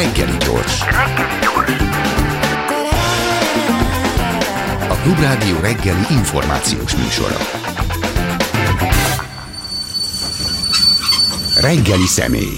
Reggeli gyors. A Klubrádió reggeli információs műsora. Reggeli személy.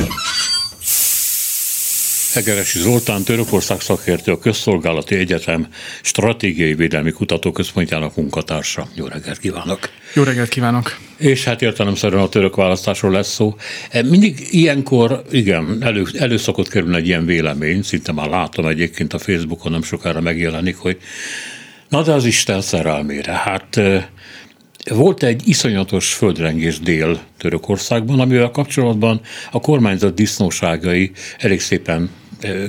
Egeresi Zoltán, Törökország szakértő, a Közszolgálati Egyetem Stratégiai Védelmi Kutatóközpontjának munkatársa. Jó reggelt kívánok! Jó reggelt kívánok! És hát értelemszerűen a török választásról lesz szó. E, mindig ilyenkor, igen, elő, elő szokott kerülni egy ilyen vélemény, szinte már látom egyébként a Facebookon, nem sokára megjelenik, hogy na de az Isten szerelmére, hát e, volt egy iszonyatos földrengés Dél-Törökországban, amivel kapcsolatban a kormányzat disznóságai elég szépen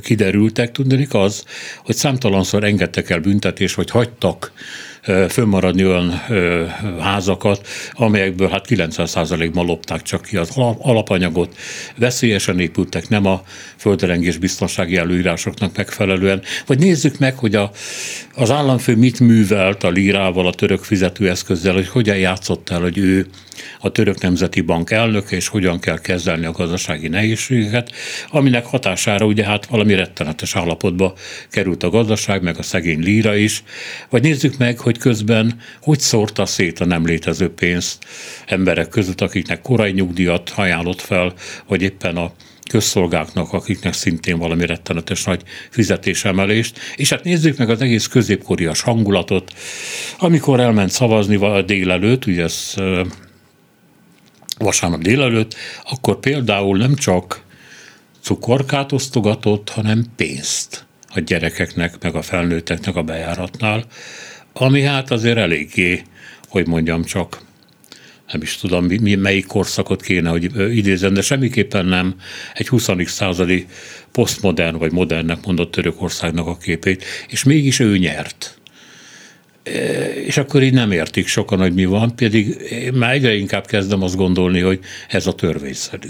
kiderültek, tudnék az, hogy számtalanszor engedtek el büntetés, vagy hagytak fönnmaradni olyan házakat, amelyekből hát 90%-ban lopták csak ki az alapanyagot, veszélyesen épültek, nem a földrengés biztonsági előírásoknak megfelelően. Vagy nézzük meg, hogy a, az államfő mit művelt a lírával, a török fizetőeszközzel, hogy hogyan játszott el, hogy ő a Török Nemzeti Bank elnöke, és hogyan kell kezelni a gazdasági nehézségeket, aminek hatására ugye hát valami rettenetes állapotba került a gazdaság, meg a szegény líra is. Vagy nézzük meg, hogy közben hogy szórta szét a nem létező pénzt emberek között, akiknek korai nyugdíjat ajánlott fel, vagy éppen a közszolgáknak, akiknek szintén valami rettenetes nagy fizetésemelést. És hát nézzük meg az egész középkorias hangulatot, amikor elment szavazni délelőtt, ugye ez vasárnap délelőtt, akkor például nem csak cukorkát osztogatott, hanem pénzt a gyerekeknek, meg a felnőtteknek a bejáratnál, ami hát azért eléggé, hogy mondjam csak, nem is tudom, mi, melyik korszakot kéne, hogy idézem, de semmiképpen nem egy 20. századi posztmodern vagy modernnek mondott Törökországnak a képét, és mégis ő nyert. És akkor így nem értik sokan, hogy mi van, pedig én már egyre inkább kezdem azt gondolni, hogy ez a törvényszerű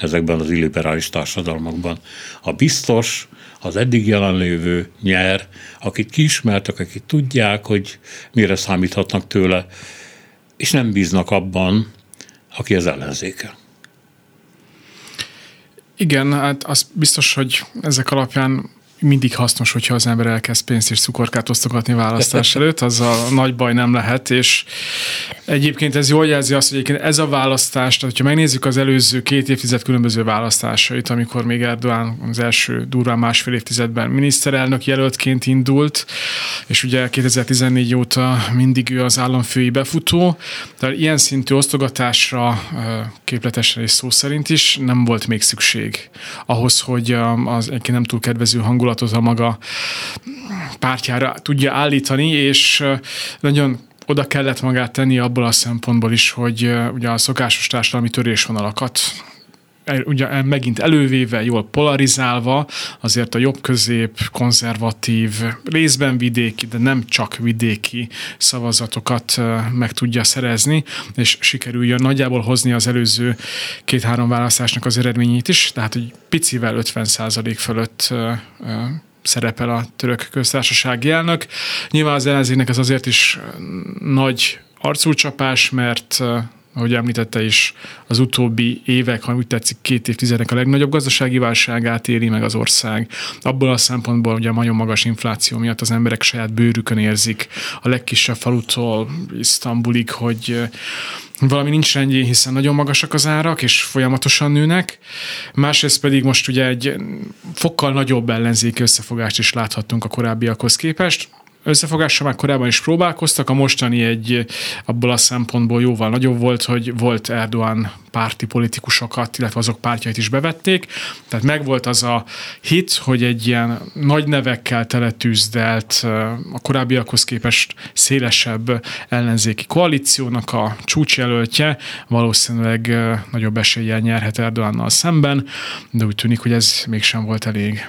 ezekben az illiberális társadalmakban. A biztos, az eddig jelenlévő nyer, akit kiismertek, akik tudják, hogy mire számíthatnak tőle, és nem bíznak abban, aki az ellenzéke. Igen, hát az biztos, hogy ezek alapján mindig hasznos, hogyha az ember elkezd pénzt és cukorkát osztogatni választás előtt, az a nagy baj nem lehet, és egyébként ez jól jelzi azt, hogy ez a választás, tehát ha megnézzük az előző két évtized különböző választásait, amikor még Erdoğan az első durván másfél évtizedben miniszterelnök jelöltként indult, és ugye 2014 óta mindig ő az államfői befutó, tehát ilyen szintű osztogatásra képletesen és szó szerint is nem volt még szükség ahhoz, hogy az egyébként nem túl kedvező hangulat hangulatot a maga pártjára tudja állítani, és nagyon oda kellett magát tenni abból a szempontból is, hogy ugye a szokásos társadalmi törésvonalakat ugye megint elővéve, jól polarizálva, azért a jobb-közép, konzervatív, részben vidéki, de nem csak vidéki szavazatokat meg tudja szerezni, és sikerüljön nagyjából hozni az előző két-három választásnak az eredményét is, tehát hogy picivel 50% fölött szerepel a török köztársasági elnök. Nyilván az ellenzéknek ez azért is nagy arculcsapás, mert ahogy említette is, az utóbbi évek, ha úgy tetszik, két évtizednek a legnagyobb gazdasági válságát éri meg az ország. Abból a szempontból, hogy a nagyon magas infláció miatt az emberek saját bőrükön érzik a legkisebb falutól Isztambulig, hogy valami nincs rendjén, hiszen nagyon magasak az árak, és folyamatosan nőnek. Másrészt pedig most ugye egy fokkal nagyobb ellenzéki összefogást is láthattunk a korábbiakhoz képest összefogással már korábban is próbálkoztak, a mostani egy abból a szempontból jóval nagyobb volt, hogy volt Erdoğan párti politikusokat, illetve azok pártjait is bevették, tehát megvolt az a hit, hogy egy ilyen nagy nevekkel teletűzdelt, a korábbiakhoz képest szélesebb ellenzéki koalíciónak a csúcsjelöltje valószínűleg nagyobb eséllyel nyerhet Erdoğannal szemben, de úgy tűnik, hogy ez mégsem volt elég.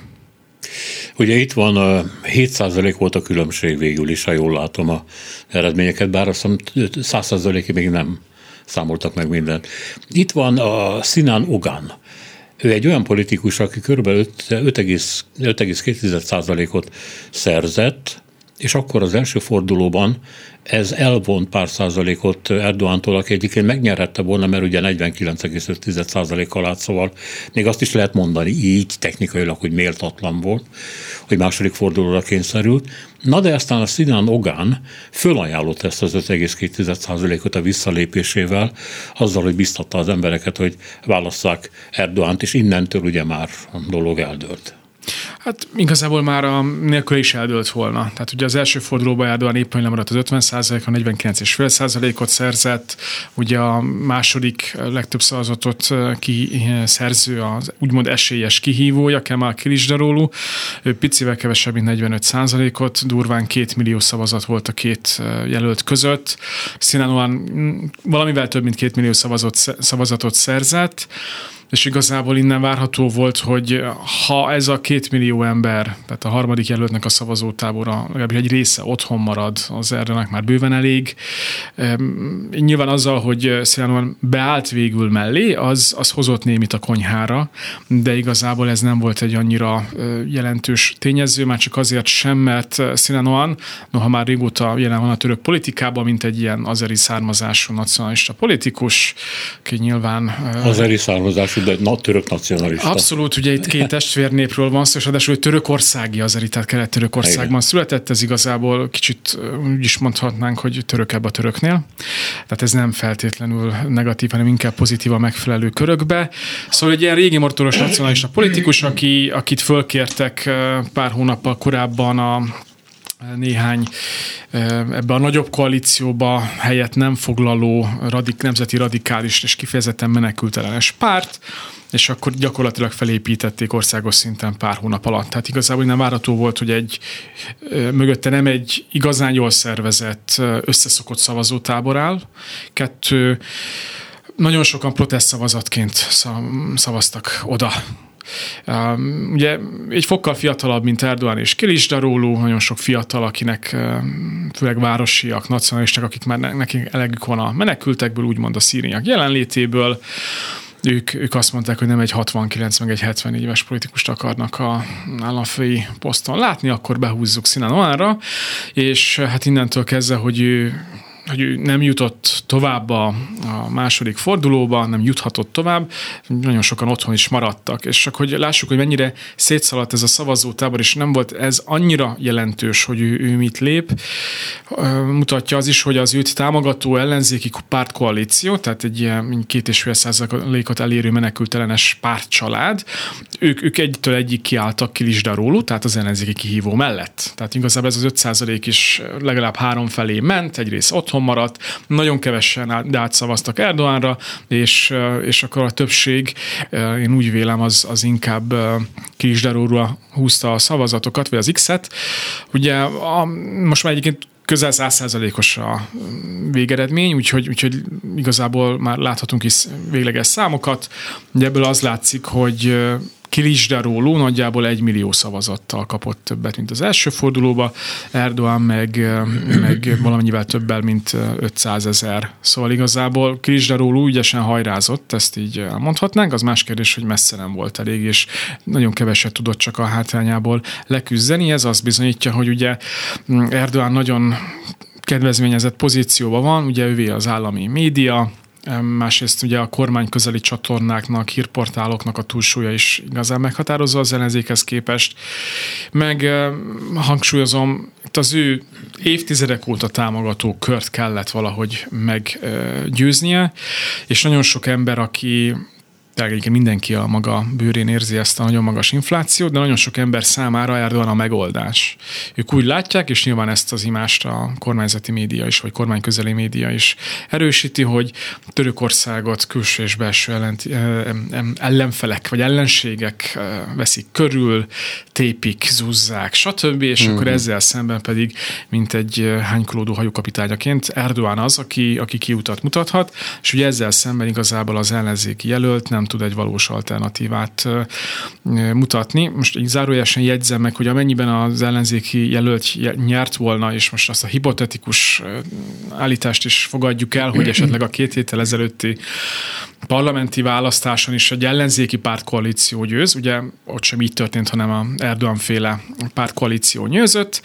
Ugye itt van, a 7% volt a különbség végül is, ha jól látom a eredményeket, bár azt hiszem 100%-ig még nem számoltak meg mindent. Itt van a Sinan Ogan. Ő egy olyan politikus, aki kb. 5,2%-ot szerzett, és akkor az első fordulóban ez elvont pár százalékot Erdoántól, aki egyébként megnyerhette volna, mert ugye 49,5 százalékkal állt, szóval még azt is lehet mondani így technikailag, hogy méltatlan volt, hogy második fordulóra kényszerült. Na de aztán a Sinan Ogán fölajánlott ezt az 5,2 százalékot a visszalépésével, azzal, hogy biztatta az embereket, hogy válasszák Erdoánt, és innentől ugye már a dolog eldőlt. Hát igazából már a nélkül is eldőlt volna. Tehát ugye az első fordulóban Erdogan éppen lemaradt az 50% a 49,5% ot szerzett, ugye a második legtöbb szavazatot kiszerző az úgymond esélyes kihívója, Kemal Kilisdaroglu, ő picivel kevesebb, mint 45% ot durván két millió szavazat volt a két jelölt között. Sinan valamivel több mint két millió szavazatot szerzett, és igazából innen várható volt, hogy ha ez a két millió ember, tehát a harmadik jelöltnek a szavazótábora legalábbis egy része otthon marad, az erre már bőven elég. Nyilván azzal, hogy Szilánóan beállt végül mellé, az, az hozott némit a konyhára, de igazából ez nem volt egy annyira jelentős tényező, már csak azért sem, mert Szilánóan, noha már régóta jelen van a török politikában, mint egy ilyen azeri származású nacionalista politikus, aki nyilván... Azeri származású de na, török nacionalista. Abszolút, ugye itt két testvérnépről van szó, és ráadásul törökországi az tehát kelet-törökországban született, ez igazából kicsit úgy is mondhatnánk, hogy törökebb a töröknél. Tehát ez nem feltétlenül negatív, hanem inkább pozitív a megfelelő körökbe. Szóval egy ilyen régi mortoros nacionalista politikus, aki, akit fölkértek pár hónappal korábban a néhány ebbe a nagyobb koalícióba helyet nem foglaló radik, nemzeti radikális és kifejezetten menekültelenes párt, és akkor gyakorlatilag felépítették országos szinten pár hónap alatt. Tehát igazából nem várató volt, hogy egy mögötte nem egy igazán jól szervezett, összeszokott szavazótábor áll. Kettő, nagyon sokan protest szavazatként szavaztak oda Ugye egy fokkal fiatalabb, mint Erdogan és Kilis Daróló, nagyon sok fiatal, akinek főleg városiak, nacionalisták, akik már nekik elegük van a menekültekből, úgymond a szíriak jelenlétéből, ők, ők azt mondták, hogy nem egy 69 meg egy 70 éves politikust akarnak a államfői poszton látni, akkor behúzzuk Sinan Oánra, és hát innentől kezdve, hogy ő hogy ő nem jutott tovább a, a második fordulóba, nem juthatott tovább, nagyon sokan otthon is maradtak, és csak hogy lássuk, hogy mennyire szétszaladt ez a szavazótábor, és nem volt ez annyira jelentős, hogy ő, ő mit lép, mutatja az is, hogy az őt támogató ellenzéki pártkoalíció, tehát egy ilyen két és fél százalékot elérő menekültelenes pártcsalád, ők, ők egytől egyik kiálltak Kilisdarólu, tehát az ellenzéki kihívó mellett. Tehát igazából ez az 5 százalék is legalább három felé ment, egyrészt otthon otthon maradt, nagyon kevesen de átszavaztak Erdoánra, és, és akkor a többség, én úgy vélem, az, az inkább Kisdaróra húzta a szavazatokat, vagy az X-et. Ugye a, most már egyébként közel százszázalékos a végeredmény, úgyhogy, úgyhogy igazából már láthatunk is végleges számokat. Ugye ebből az látszik, hogy Kilisdaróló nagyjából egy millió szavazattal kapott többet, mint az első fordulóba, Erdoğan meg, meg valamennyivel többel, mint 500 ezer. Szóval igazából Kilisdaróló ügyesen hajrázott, ezt így mondhatnánk, az más kérdés, hogy messze nem volt elég, és nagyon keveset tudott csak a hátrányából leküzdeni. Ez azt bizonyítja, hogy ugye Erdoğan nagyon kedvezményezett pozícióban van, ugye ővé az állami média, Másrészt ugye a kormány közeli csatornáknak, hírportáloknak a túlsúlya is igazán meghatározó az ellenzékhez képest. Meg hangsúlyozom, itt az ő évtizedek óta támogató kört kellett valahogy meggyőznie, és nagyon sok ember, aki tényleg mindenki a maga bőrén érzi ezt a nagyon magas inflációt, de nagyon sok ember számára Erdogan a megoldás. Ők úgy látják, és nyilván ezt az imást a kormányzati média is, vagy kormányközeli média is erősíti, hogy Törökországot külső és belső ellent, ellenfelek vagy ellenségek veszik körül, tépik, zúzzák, stb. És mm. akkor ezzel szemben pedig, mint egy hánykolódó hajókapitányaként Erdogan az, aki, aki kiutat mutathat, és ugye ezzel szemben igazából az ellenzéki jelölt nem nem tud egy valós alternatívát mutatni. Most így zárójelesen jegyzem meg, hogy amennyiben az ellenzéki jelölt nyert volna, és most azt a hipotetikus állítást is fogadjuk el, hogy esetleg a két héttel ezelőtti parlamenti választáson is egy ellenzéki pártkoalíció győz, ugye ott sem így történt, hanem a Erdogan féle pártkoalíció nyőzött.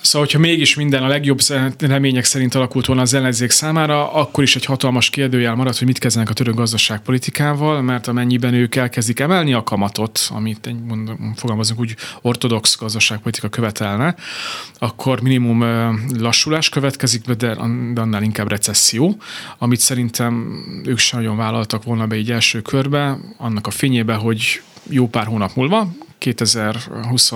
Szóval, hogyha mégis minden a legjobb remények szerint alakult volna az ellenzék számára, akkor is egy hatalmas kérdőjel maradt, hogy mit kezdenek a török gazdaságpolitikával, mert amennyiben ők elkezdik emelni a kamatot, amit egy, mondom, fogalmazunk úgy ortodox gazdaságpolitika követelne, akkor minimum lassulás következik, de annál inkább recesszió, amit szerintem ők sem nagyon vállaltak volna be így első körbe, annak a fényébe, hogy jó pár hónap múlva, 2020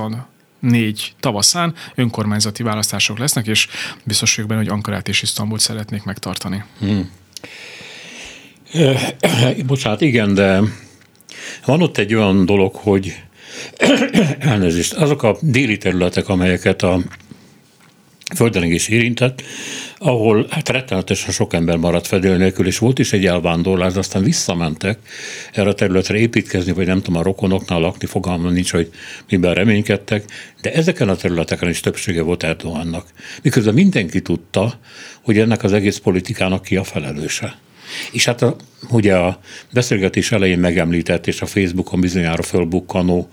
négy tavaszán önkormányzati választások lesznek, és biztos vagyok benne, hogy Ankarát és Isztambult szeretnék megtartani. Hmm. Bocsánat, igen, de van ott egy olyan dolog, hogy elnézést, azok a déli területek, amelyeket a földrengés érintett, ahol hát rettenetesen sok ember maradt fedél nélkül, és volt is egy elvándorlás, aztán visszamentek erre a területre építkezni, vagy nem tudom, a rokonoknál lakni, fogalmam nincs, hogy miben reménykedtek, de ezeken a területeken is többsége volt Erdogannak. Miközben mindenki tudta, hogy ennek az egész politikának ki a felelőse. És hát a, ugye a beszélgetés elején megemlített, és a Facebookon bizonyára fölbukkanó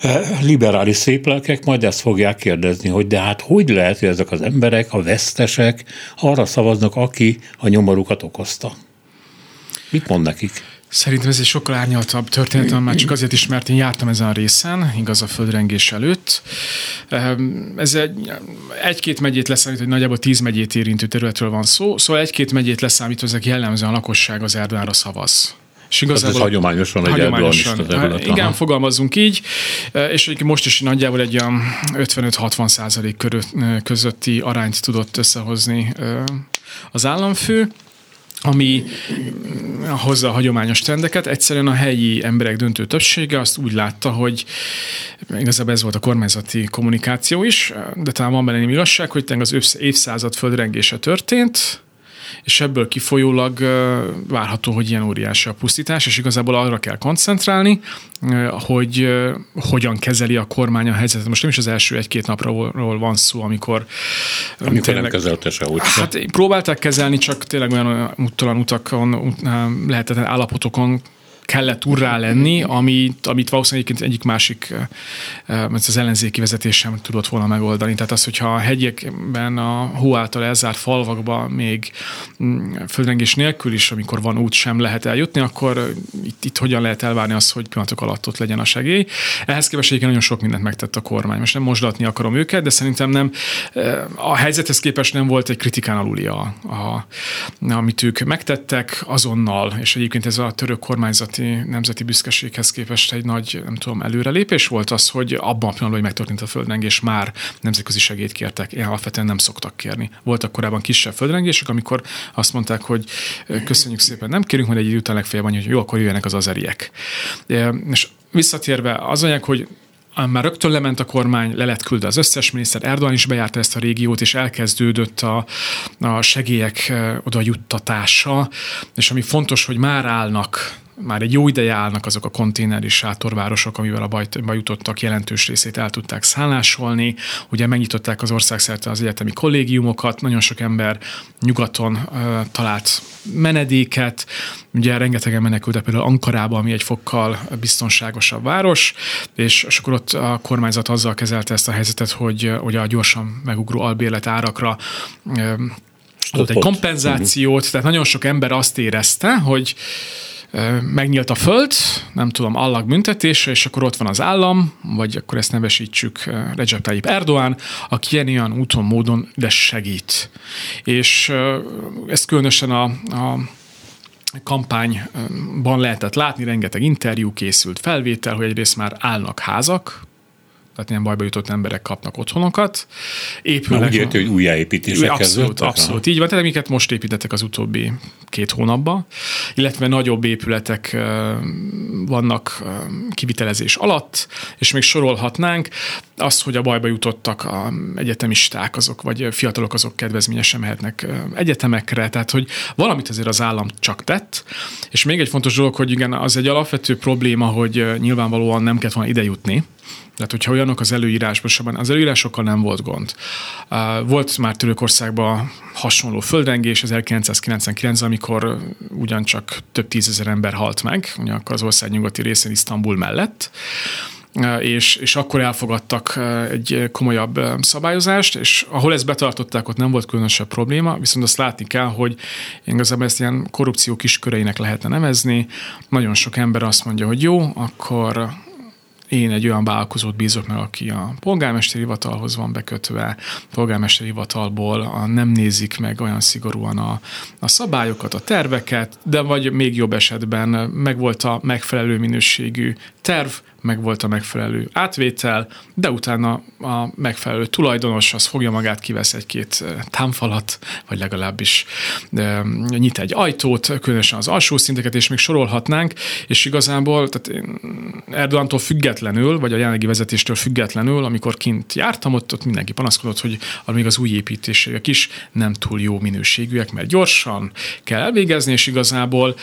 eh, liberális széplelkek majd ezt fogják kérdezni, hogy de hát hogy lehet, hogy ezek az emberek, a vesztesek arra szavaznak, aki a nyomorukat okozta? Mit mond nekik? Szerintem ez egy sokkal árnyaltabb történet, már csak azért is, mert én jártam ezen a részen, igaz a földrengés előtt. Ehm, ez egy, egy-két megyét leszámít, hogy nagyjából tíz megyét érintő területről van szó, szóval egy-két megyét leszámítva ezek jellemzően a lakosság az Erdőára szavaz. És igazából, ez hagyományosan egy hagyományosan, terület. Igen, aha. fogalmazzunk így, és most is nagyjából egy olyan 55-60 százalék közötti arányt tudott összehozni az államfő ami hozza a hagyományos trendeket. Egyszerűen a helyi emberek döntő többsége azt úgy látta, hogy igazából ez volt a kormányzati kommunikáció is, de talán van benne igazság, hogy az évszázad földrengése történt, és ebből kifolyólag várható, hogy ilyen óriási a pusztítás, és igazából arra kell koncentrálni, hogy hogyan kezeli a kormány a helyzetet. Most nem is az első egy-két napról van szó, amikor... Amikor tényleg, nem kezelte sehogy. Hát próbálták kezelni, csak tényleg olyan úttalan utakon, lehetetlen állapotokon kellett urrá lenni, amit, amit valószínűleg egyik másik az ellenzéki vezetés sem tudott volna megoldani. Tehát az, hogyha a hegyekben a hó által elzárt falvakba még mm, földrengés nélkül is, amikor van út, sem lehet eljutni, akkor itt, itt hogyan lehet elvárni azt, hogy pillanatok alatt ott legyen a segély. Ehhez képest nagyon sok mindent megtett a kormány. Most nem mosdatni akarom őket, de szerintem nem a helyzethez képest nem volt egy kritikán aluli, a, a, amit ők megtettek azonnal, és egyébként ez a török kormányzati nemzeti, nemzeti büszkeséghez képest egy nagy, nem tudom, előrelépés volt az, hogy abban a pillanatban, hogy megtörtént a földrengés, már nemzetközi segélyt kértek. Ilyen alapvetően nem szoktak kérni. Voltak korábban kisebb földrengések, amikor azt mondták, hogy köszönjük szépen, nem kérünk, majd egy idő után legfeljebb hogy jó, akkor jöjjenek az azeriek. És visszatérve az mondják, hogy már rögtön lement a kormány, le lett küldve az összes miniszter, Erdogan is bejárta ezt a régiót, és elkezdődött a, a segélyek oda juttatása, és ami fontos, hogy már állnak már egy jó ideje állnak azok a konténeri sátorvárosok, amivel a bajba jutottak jelentős részét el tudták szállásolni. Ugye megnyitották az országszerte az egyetemi kollégiumokat, nagyon sok ember nyugaton uh, talált menedéket, ugye rengetegen menekültek például Ankarába, ami egy fokkal biztonságosabb város, és, és akkor ott a kormányzat azzal kezelte ezt a helyzetet, hogy, hogy a gyorsan megugró albérlet árakra uh, adott egy kompenzációt, tehát nagyon sok ember azt érezte, hogy megnyílt a föld, nem tudom, allag büntetése, és akkor ott van az állam, vagy akkor ezt nevesítsük Recep Tayyip Erdoğan, aki ilyen olyan úton, módon de segít. És ezt különösen a, a kampányban lehetett látni, rengeteg interjú készült, felvétel, hogy egyrészt már állnak házak, tehát ilyen bajba jutott emberek kapnak otthonokat. Épülnek. Úgy érti, hogy újjáépítések Abszolút, abszolút. Így van, tehát amiket most építettek az utóbbi két hónapban, illetve nagyobb épületek vannak kivitelezés alatt, és még sorolhatnánk azt, hogy a bajba jutottak a egyetemisták, azok, vagy fiatalok azok kedvezményesen mehetnek egyetemekre, tehát hogy valamit azért az állam csak tett, és még egy fontos dolog, hogy igen, az egy alapvető probléma, hogy nyilvánvalóan nem kellett volna ide jutni, Tehát, hogyha olyanok az előírásban, az előírásokkal nem volt gond. Volt már Törökországban hasonló földrengés 1999 amikor ugyancsak több tízezer ember halt meg, ugyanakkor az ország nyugati részén Isztambul mellett, és, és akkor elfogadtak egy komolyabb szabályozást, és ahol ezt betartották, ott nem volt különösebb probléma, viszont azt látni kell, hogy igazából ezt ilyen korrupció kisköreinek lehetne nevezni. Nagyon sok ember azt mondja, hogy jó, akkor én egy olyan vállalkozót bízok meg, aki a polgármesteri hivatalhoz van bekötve, polgármesteri hivatalból a, nem nézik meg olyan szigorúan a, a szabályokat, a terveket, de vagy még jobb esetben megvolt a megfelelő minőségű terv, meg volt a megfelelő átvétel, de utána a megfelelő tulajdonos az fogja magát, kivesz egy-két támfalat, vagy legalábbis nyit egy ajtót, különösen az alsó szinteket, és még sorolhatnánk, és igazából tehát Erdogantól függetlenül, vagy a jelenlegi vezetéstől függetlenül, amikor kint jártam, ott, ott mindenki panaszkodott, hogy még az új építések is nem túl jó minőségűek, mert gyorsan kell elvégezni, és igazából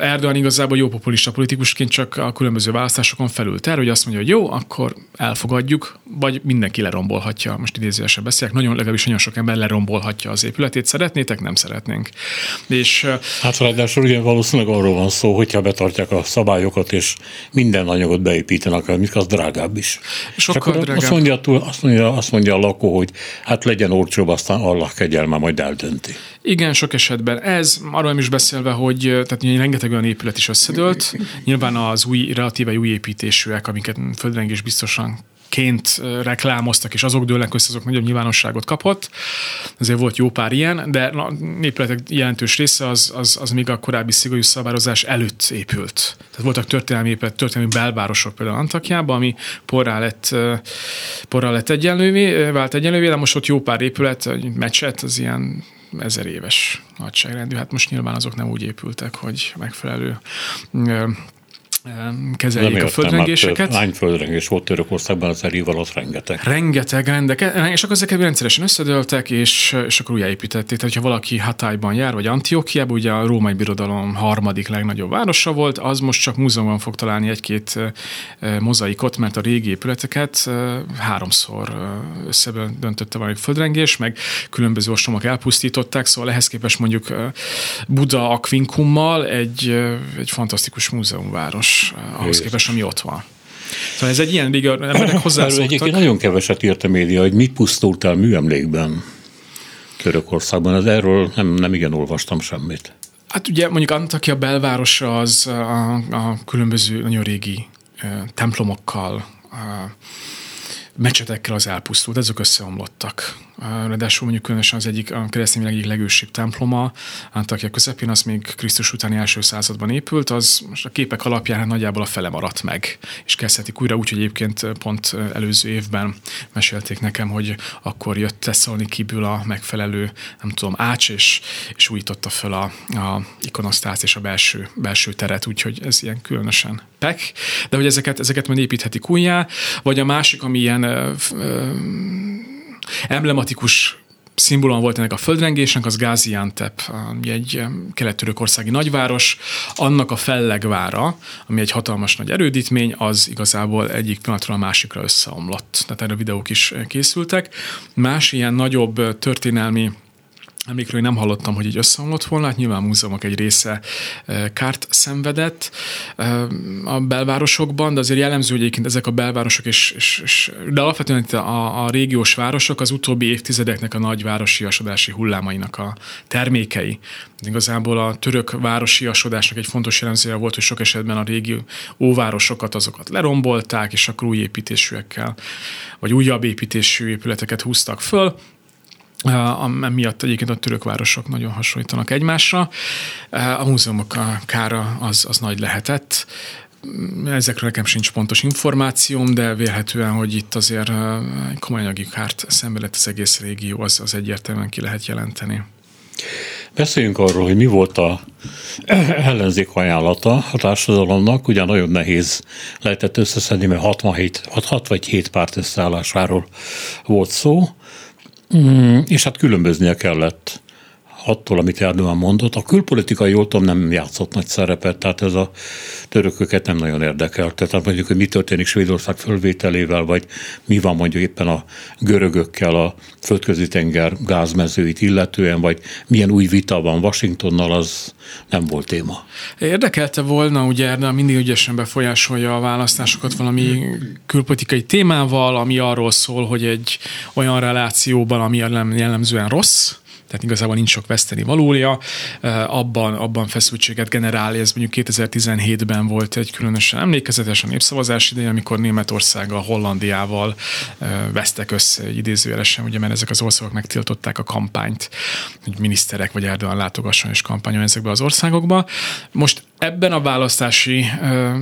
Erdogan igazából jó populista politikusként csak a különböző választásokon azon felül ter, hogy azt mondja, hogy jó, akkor elfogadjuk, vagy mindenki lerombolhatja, most idézőesen beszélek, nagyon, legalábbis nagyon sok ember lerombolhatja az épületét, szeretnétek, nem szeretnénk. És, hát ráadásul ugye valószínűleg arról van szó, hogyha betartják a szabályokat, és minden anyagot beépítenek, amik az drágább is. Sokkal drágább. Azt mondja, azt, mondja, azt mondja a lakó, hogy hát legyen olcsóbb, aztán Allah kegyelme majd eldönti. Igen, sok esetben ez, arról nem is beszélve, hogy tehát rengeteg olyan épület is összedőlt, nyilván az új, relatíve új építésűek, amiket földrengés biztosan ként reklámoztak, és azok dőlnek össze, azok nagyobb nyilvánosságot kapott. Azért volt jó pár ilyen, de a épületek jelentős része az, az, az még a korábbi szigorú szabályozás előtt épült. Tehát voltak történelmi történelmi belvárosok például Antakiában, ami porrá lett, porrá lett egyenlővé, vált egyenlővé, de most ott jó pár épület, mecset, az ilyen ezer éves nagyságrendű. Hát most nyilván azok nem úgy épültek, hogy megfelelő kezeljék a földrengéseket. Hány földrengés volt Törökországban az év alatt rengeteg? Rengeteg, rengeteg, és akkor ezeket rendszeresen összedöltek, és, és akkor újjáépítették. Tehát, ha valaki Hatályban jár, vagy Antiochiában, ugye a római birodalom harmadik legnagyobb városa volt, az most csak múzeumban fog találni egy-két mozaikot, mert a régi épületeket háromszor összedöntötte valami földrengés, meg különböző ostromok elpusztították, szóval ehhez képest mondjuk Buda Akvinkummal egy, egy fantasztikus múzeumváros ahhoz képest, ami ott van. Szóval ez egy ilyen régi, emberek hozzászoktak. Egyébként nagyon keveset írt a média, hogy mit pusztult el műemlékben Törökországban. Ez erről nem, nem igen olvastam semmit. Hát ugye mondjuk Antakya belvárosa az a, a különböző nagyon régi templomokkal, mecsetekkel az elpusztult, ezek összeomlottak. Ráadásul mondjuk különösen az egyik, a keresztény egyik legősibb temploma, Antakya közepén, az még Krisztus utáni első században épült, az most a képek alapján nagyjából a fele maradt meg, és kezdhetik újra, úgyhogy egyébként pont előző évben mesélték nekem, hogy akkor jött kívül a megfelelő, nem tudom, ács, és, és újította fel a, a ikonosztást és a belső, belső teret, úgyhogy ez ilyen különösen pek, de hogy ezeket, ezeket majd építhetik újjá, vagy a másik, ami ilyen emblematikus szimbólum volt ennek a földrengésnek, az Gaziantep, egy kelet-törökországi nagyváros. Annak a fellegvára, ami egy hatalmas nagy erődítmény, az igazából egyik pillanatról a másikra összeomlott. Tehát erre videók is készültek. Más ilyen nagyobb történelmi amikről nem hallottam, hogy így összeomlott volna, hát nyilván a múzeumok egy része e, kárt szenvedett e, a belvárosokban, de azért jellemző, hogy egyébként ezek a belvárosok, és, és, és de alapvetően itt a, a régiós városok az utóbbi évtizedeknek a nagy városiasodási hullámainak a termékei. Igazából a török városiasodásnak egy fontos jellemzője volt, hogy sok esetben a régi óvárosokat, azokat lerombolták, és akkor új építésűekkel, vagy újabb építésű épületeket húztak föl, Emiatt egyébként a török városok nagyon hasonlítanak egymásra. A múzeumok a kára az, az nagy lehetett. Ezekről nekem sincs pontos információm, de vélhetően, hogy itt azért komoly anyagi kárt szenvedett az egész régió, az, az egyértelműen ki lehet jelenteni. Beszéljünk arról, hogy mi volt a ellenzék ajánlata a társadalomnak. Ugye nagyon nehéz lehetett összeszedni, mert 67, 6 vagy 7 párt összeállásáról volt szó. Mm, és hát különböznie kellett attól, amit Erdogan mondott. A külpolitikai oltom nem játszott nagy szerepet, tehát ez a törököket nem nagyon érdekel. Tehát mondjuk, hogy mi történik Svédország fölvételével, vagy mi van mondjuk éppen a görögökkel a földközi tenger gázmezőit illetően, vagy milyen új vita van Washingtonnal, az nem volt téma. Érdekelte volna, ugye Erdem mindig ügyesen befolyásolja a választásokat valami külpolitikai témával, ami arról szól, hogy egy olyan relációban, ami jellemzően rossz, tehát igazából nincs sok veszteni valója, abban, abban feszültséget generál, ez mondjuk 2017-ben volt egy különösen emlékezetes a népszavazás ideje, amikor Németország a Hollandiával vesztek össze idézőjelesen, ugye, mert ezek az országok megtiltották a kampányt, hogy miniszterek vagy Erdogan látogasson és kampányon ezekbe az országokba. Most ebben a választási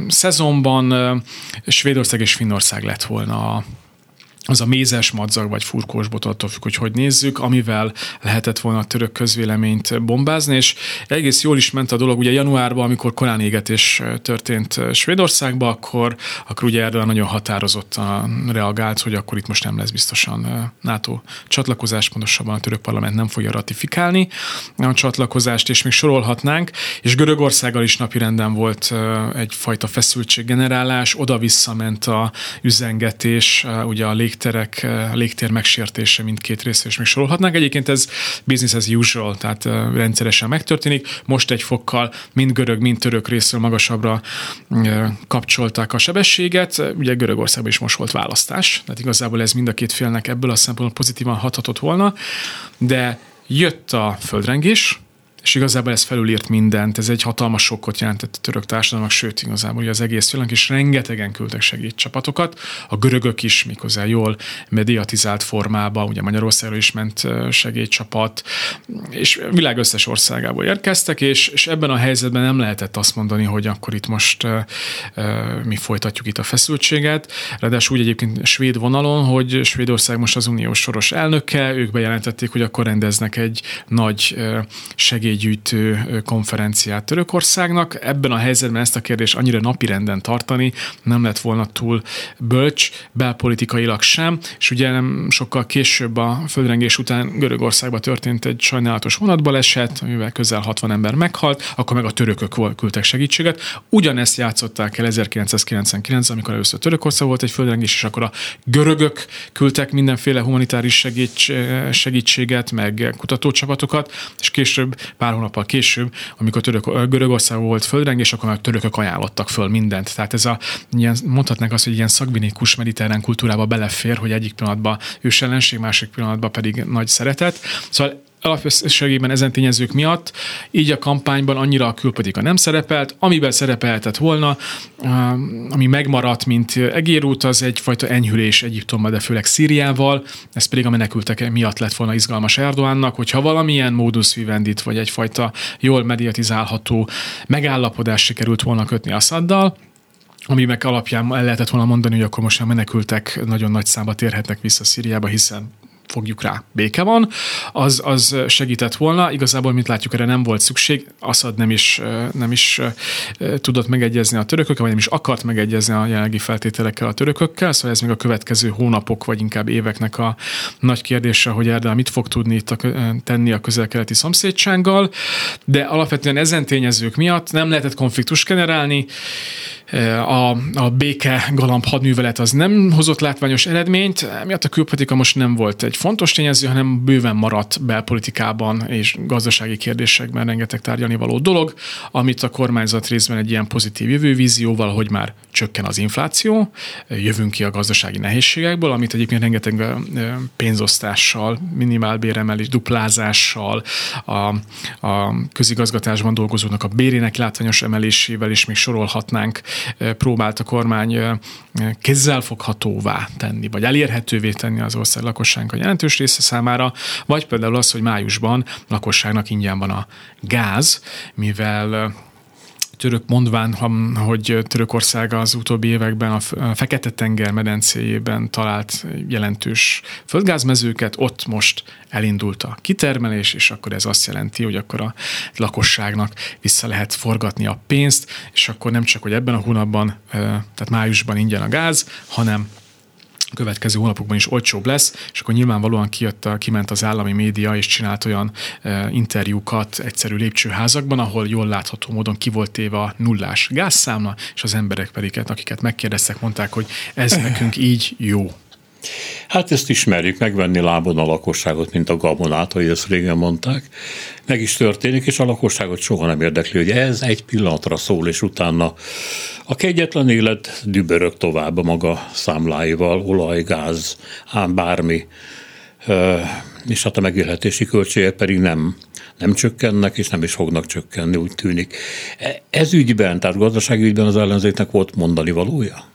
szezonban Svédország és Finnország lett volna a az a mézes madzag vagy furkós bot, attól függ, hogy hogy nézzük, amivel lehetett volna a török közvéleményt bombázni, és egész jól is ment a dolog. Ugye januárban, amikor korán égetés történt Svédországban, akkor, akkor ugye erre nagyon határozottan reagált, hogy akkor itt most nem lesz biztosan NATO csatlakozás, pontosabban a török parlament nem fogja ratifikálni a csatlakozást, és még sorolhatnánk, és Görögországgal is napirenden volt egyfajta feszültséggenerálás, oda-vissza ment a üzengetés, ugye a lég légterek, eh, légtér megsértése mindkét részre és még sorolhatnánk. Egyébként ez business as usual, tehát eh, rendszeresen megtörténik. Most egy fokkal mind görög, mind török részről magasabbra eh, kapcsolták a sebességet. Ugye Görögországban is most volt választás, tehát igazából ez mind a két félnek ebből a szempontból pozitívan hathatott volna, de jött a földrengés, és igazából ez felülírt mindent, ez egy hatalmas sokkot jelentett a török társadalomnak, sőt igazából ugye az egész világ is rengetegen küldtek segítcsapatokat, a görögök is méghozzá jól mediatizált formába, ugye Magyarországról is ment segédcsapat, és világ összes országából érkeztek, és, és ebben a helyzetben nem lehetett azt mondani, hogy akkor itt most uh, uh, mi folytatjuk itt a feszültséget, ráadásul úgy egyébként svéd vonalon, hogy Svédország most az uniós soros elnöke, ők bejelentették, hogy akkor rendeznek egy nagy uh, segély segélygyűjtő konferenciát Törökországnak. Ebben a helyzetben ezt a kérdést annyira napirenden tartani nem lett volna túl bölcs, belpolitikailag sem, és ugye nem sokkal később a földrengés után Görögországban történt egy sajnálatos vonatbaleset, amivel közel 60 ember meghalt, akkor meg a törökök küldtek segítséget. Ugyanezt játszották el 1999 amikor először Törökország volt egy földrengés, és akkor a görögök küldtek mindenféle humanitáris segítséget, meg kutatócsapatokat, és később hónappal később, amikor török, Görögország volt földrengés, akkor már törökök ajánlottak föl mindent. Tehát ez a, ilyen, mondhatnánk azt, hogy ilyen szakbinikus mediterrán kultúrába belefér, hogy egyik pillanatban ősellenség, másik pillanatban pedig nagy szeretet. Szóval alapösszességében ezen tényezők miatt, így a kampányban annyira a külpolitika nem szerepelt, amiben szerepelhetett volna, ami megmaradt, mint egérút, az egyfajta enyhülés Egyiptomban, de főleg Szíriával, ez pedig a menekültek miatt lett volna izgalmas Erdoánnak, hogyha valamilyen módus vivendit, vagy egyfajta jól mediatizálható megállapodás sikerült volna kötni Assaddal, ami meg alapján el lehetett volna mondani, hogy akkor most a menekültek nagyon nagy számba térhetnek vissza Szíriába, hiszen fogjuk rá, béke van, az, az segített volna. Igazából, mint látjuk, erre nem volt szükség. Assad nem is, nem is tudott megegyezni a törökökkel, vagy nem is akart megegyezni a jelenlegi feltételekkel a törökökkel, szóval ez még a következő hónapok, vagy inkább éveknek a nagy kérdése, hogy Erdel mit fog tudni itt a, tenni a közel-keleti szomszédsággal, de alapvetően ezen tényezők miatt nem lehetett konfliktus generálni, a, a béke galamb hadművelet az nem hozott látványos eredményt, miatt a külpolitika most nem volt egy fontos tényező, hanem bőven maradt belpolitikában és gazdasági kérdésekben rengeteg tárgyalni való dolog, amit a kormányzat részben egy ilyen pozitív jövővízióval, hogy már csökken az infláció, jövünk ki a gazdasági nehézségekből, amit egyébként rengeteg pénzosztással, minimálbéremelés, duplázással, a, a közigazgatásban dolgozóknak a bérének látványos emelésével is még sorolhatnánk próbált a kormány kézzelfoghatóvá tenni, vagy elérhetővé tenni az ország lakosságnak a jelentős része számára, vagy például az, hogy májusban lakosságnak ingyen van a gáz, mivel török mondván, hogy Törökország az utóbbi években a Fekete-tenger medencéjében talált jelentős földgázmezőket, ott most elindult a kitermelés, és akkor ez azt jelenti, hogy akkor a lakosságnak vissza lehet forgatni a pénzt, és akkor nem csak, hogy ebben a hónapban, tehát májusban ingyen a gáz, hanem következő hónapokban is olcsóbb lesz, és akkor nyilvánvalóan kijött, kiment az állami média, és csinált olyan e, interjúkat egyszerű lépcsőházakban, ahol jól látható módon ki volt téve a nullás gázszámla, és az emberek pedig, akiket megkérdeztek, mondták, hogy ez nekünk így jó. Hát ezt ismerjük, megvenni lábon a lakosságot, mint a gabonát, ahogy ezt régen mondták. Meg is történik, és a lakosságot soha nem érdekli, hogy ez egy pillanatra szól, és utána a kegyetlen élet dübörög tovább a maga számláival, olaj, gáz, ám bármi, és hát a megélhetési költségek pedig nem, nem csökkennek, és nem is fognak csökkenni, úgy tűnik. E, ez ügyben, tehát gazdasági ügyben az ellenzéknek volt mondani valója?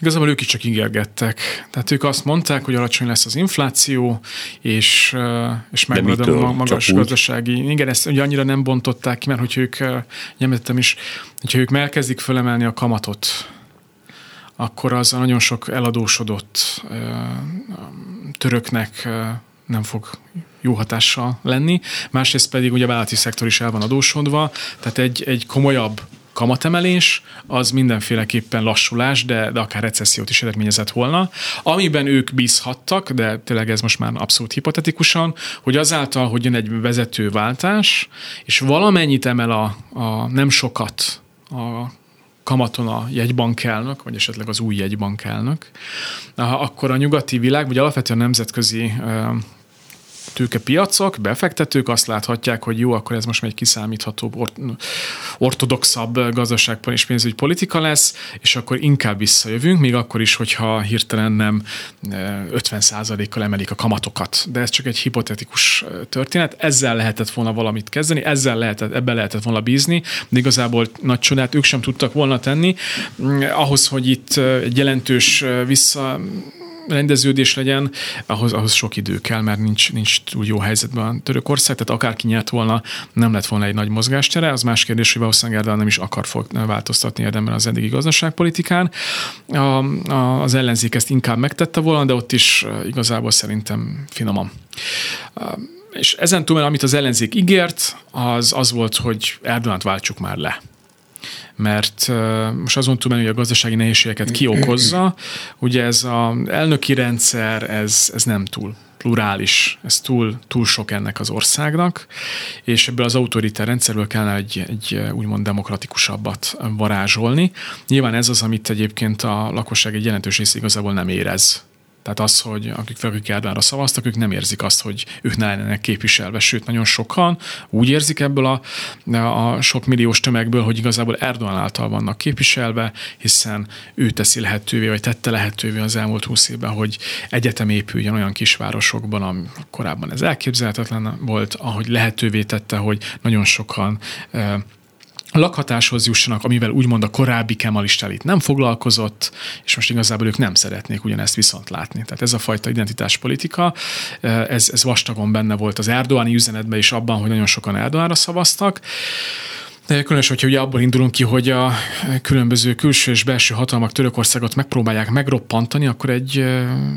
Igazából ők is csak ígérgettek. Tehát ők azt mondták, hogy alacsony lesz az infláció, és, és megmarad a magas gazdasági. Igen, ezt ugye annyira nem bontották ki, mert hogy ők, nyomtettem is, hogyha ők elkezdik fölemelni a kamatot, akkor az a nagyon sok eladósodott töröknek nem fog jó hatással lenni. Másrészt pedig ugye a vállalati szektor is el van adósodva, tehát egy, egy komolyabb kamatemelés, az mindenféleképpen lassulás, de, de akár recessziót is eredményezett volna. Amiben ők bízhattak, de tényleg ez most már abszolút hipotetikusan, hogy azáltal, hogy jön egy vezetőváltás, és valamennyit emel a, a nem sokat a kamaton a jegybankelnök, vagy esetleg az új jegybankelnök, akkor a nyugati világ, vagy alapvetően nemzetközi tőkepiacok, befektetők azt láthatják, hogy jó, akkor ez most egy kiszámíthatóbb, ortodoxabb gazdaság és pénzügyi politika lesz, és akkor inkább visszajövünk, még akkor is, hogyha hirtelen nem 50%-kal emelik a kamatokat. De ez csak egy hipotetikus történet. Ezzel lehetett volna valamit kezdeni, ezzel lehetett, ebben lehetett volna bízni, de igazából nagy csodát ők sem tudtak volna tenni. Mm, ahhoz, hogy itt egy jelentős vissza rendeződés legyen, ahhoz, ahhoz sok idő kell, mert nincs, nincs túl jó helyzetben Törökország, tehát akárki nyert volna, nem lett volna egy nagy mozgástere. Az más kérdés, hogy valószínűleg Erdogan nem is akar fog változtatni érdemben az eddigi gazdaságpolitikán. A, a, az ellenzék ezt inkább megtette volna, de ott is igazából szerintem finoman. És ezen túl, amit az ellenzék ígért, az az volt, hogy Erdogant váltsuk már le mert most azon túl hogy a gazdasági nehézségeket kiokozza, ugye ez az elnöki rendszer, ez, ez nem túl plurális, ez túl, túl sok ennek az országnak, és ebből az autoritár rendszerből kellene egy, egy úgymond demokratikusabbat varázsolni. Nyilván ez az, amit egyébként a lakosság egy jelentős része igazából nem érez tehát az, hogy akik fel, akik Erdogánra szavaztak, ők nem érzik azt, hogy ők ne lennének képviselve, sőt, nagyon sokan úgy érzik ebből a, a sok milliós tömegből, hogy igazából Erdogan által vannak képviselve, hiszen ő teszi lehetővé, vagy tette lehetővé az elmúlt húsz évben, hogy egyetem épüljön olyan kisvárosokban, ami korábban ez elképzelhetetlen volt, ahogy lehetővé tette, hogy nagyon sokan lakhatáshoz jussanak, amivel úgymond a korábbi kemalista itt nem foglalkozott, és most igazából ők nem szeretnék ugyanezt viszont látni. Tehát ez a fajta identitáspolitika, ez, ez vastagon benne volt az Erdoáni üzenetben is abban, hogy nagyon sokan Erdoánra szavaztak, különös, hogyha ugye abból indulunk ki, hogy a különböző külső és belső hatalmak Törökországot megpróbálják megroppantani, akkor egy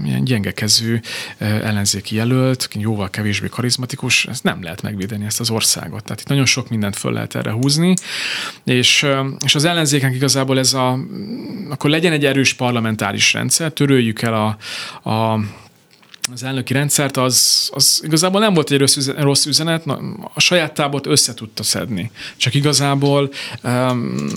ilyen gyengekező ellenzéki jelölt, jóval kevésbé karizmatikus, ez nem lehet megvédeni ezt az országot. Tehát itt nagyon sok mindent föl lehet erre húzni, és, és az ellenzéknek igazából ez a, akkor legyen egy erős parlamentáris rendszer, töröljük el a, a az elnöki rendszert, az, az igazából nem volt egy rossz, üzenet, rossz üzenet, a saját tábort össze tudta szedni. Csak igazából um,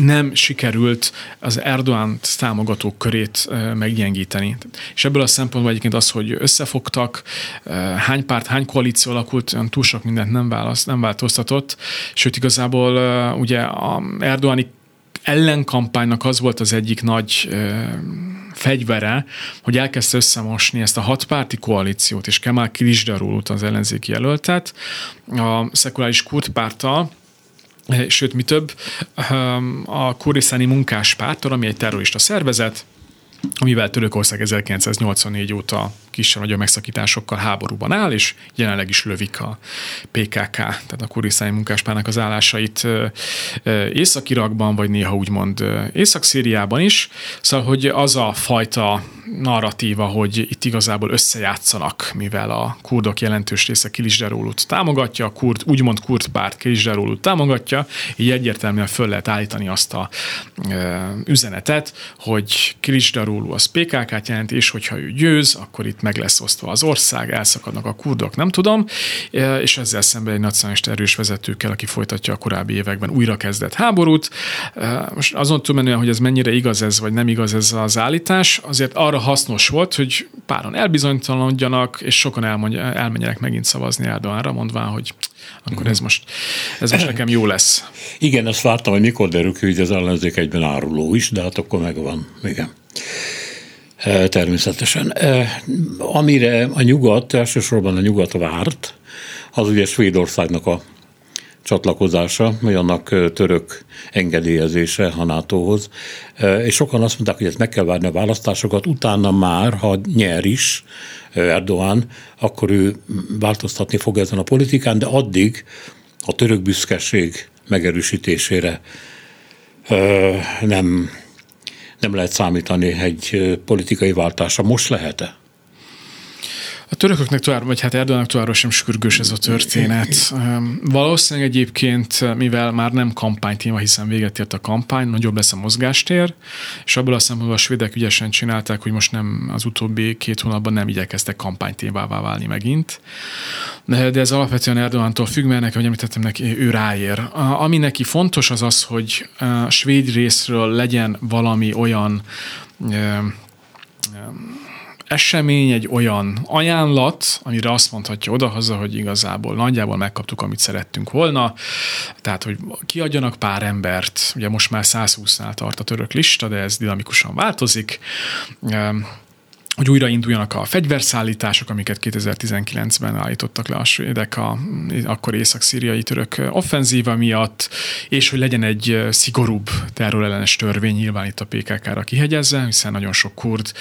nem sikerült az Erdogan támogatók körét uh, meggyengíteni. És ebből a szempontból egyébként az, hogy összefogtak, uh, hány párt, hány koalíció alakult, túl sok mindent nem, választ, nem változtatott, sőt igazából uh, ugye a Erdogani ellenkampánynak az volt az egyik nagy uh, fegyvere, hogy elkezdte összemosni ezt a hatpárti koalíciót, és Kemal Kilisdarul az ellenzéki jelöltet, a szekuláris kurtpárttal, sőt, mi több, a kuriszáni munkáspárttal, ami egy terrorista szervezet, amivel Törökország 1984 óta kisebb nagyobb megszakításokkal háborúban áll, és jelenleg is lövik a PKK, tehát a kuriszány munkáspárnak az állásait Észak-Irakban, vagy néha úgymond Észak-Szíriában is. Szóval, hogy az a fajta narratíva, hogy itt igazából összejátszanak, mivel a kurdok jelentős része Kilisderólut támogatja, a kurd, úgymond kurd párt Kilisderólut támogatja, így egyértelműen föl lehet állítani azt a e, üzenetet, hogy Kilisderólu az PKK-t jelent, és hogyha ő győz, akkor itt meg lesz osztva az ország, elszakadnak a kurdok, nem tudom, és ezzel szemben egy nacionalista erős vezetőkkel, aki folytatja a korábbi években újra kezdett háborút. Most azon túlmenően, hogy ez mennyire igaz ez, vagy nem igaz ez az állítás, azért arra hasznos volt, hogy páron elbizonytalanodjanak, és sokan elmondja, elmenjenek megint szavazni Erdoganra, mondván, hogy akkor ez most, ez most nekem jó lesz. Igen, ezt vártam, hogy mikor derül ki, hogy az ellenzék egyben áruló is, de hát akkor megvan. Igen. Természetesen. Amire a nyugat, elsősorban a nyugat várt, az ugye Svédországnak a csatlakozása, vagy annak török engedélyezése a NATO-hoz. És sokan azt mondták, hogy ezt meg kell várni a választásokat, utána már, ha nyer is Erdogan, akkor ő változtatni fog ezen a politikán, de addig a török büszkeség megerősítésére nem, nem lehet számítani egy politikai váltásra. Most lehet-e? A törököknek tovább, vagy hát Erdoganak továbbra sem sürgős ez a történet. Valószínűleg egyébként, mivel már nem kampánytéma, hiszen véget ért a kampány, nagyobb lesz a mozgástér, és abból a szempontból a svédek ügyesen csinálták, hogy most nem az utóbbi két hónapban nem igyekeztek kampánytémává válni megint. De ez alapvetően Erdogantól függ, mert neki, hogy említettem neki, ő ráér. Ami neki fontos az az, hogy a svéd részről legyen valami olyan esemény, egy olyan ajánlat, amire azt mondhatja odahaza, hogy igazából nagyjából megkaptuk, amit szerettünk volna. Tehát, hogy kiadjanak pár embert, ugye most már 120-nál tart a török lista, de ez dinamikusan változik hogy újrainduljanak a fegyverszállítások, amiket 2019-ben állítottak le a svédek a akkor észak-szíriai török offenzíva miatt, és hogy legyen egy szigorúbb terrorellenes törvény nyilván itt a PKK-ra kihegyezve, hiszen nagyon sok kurd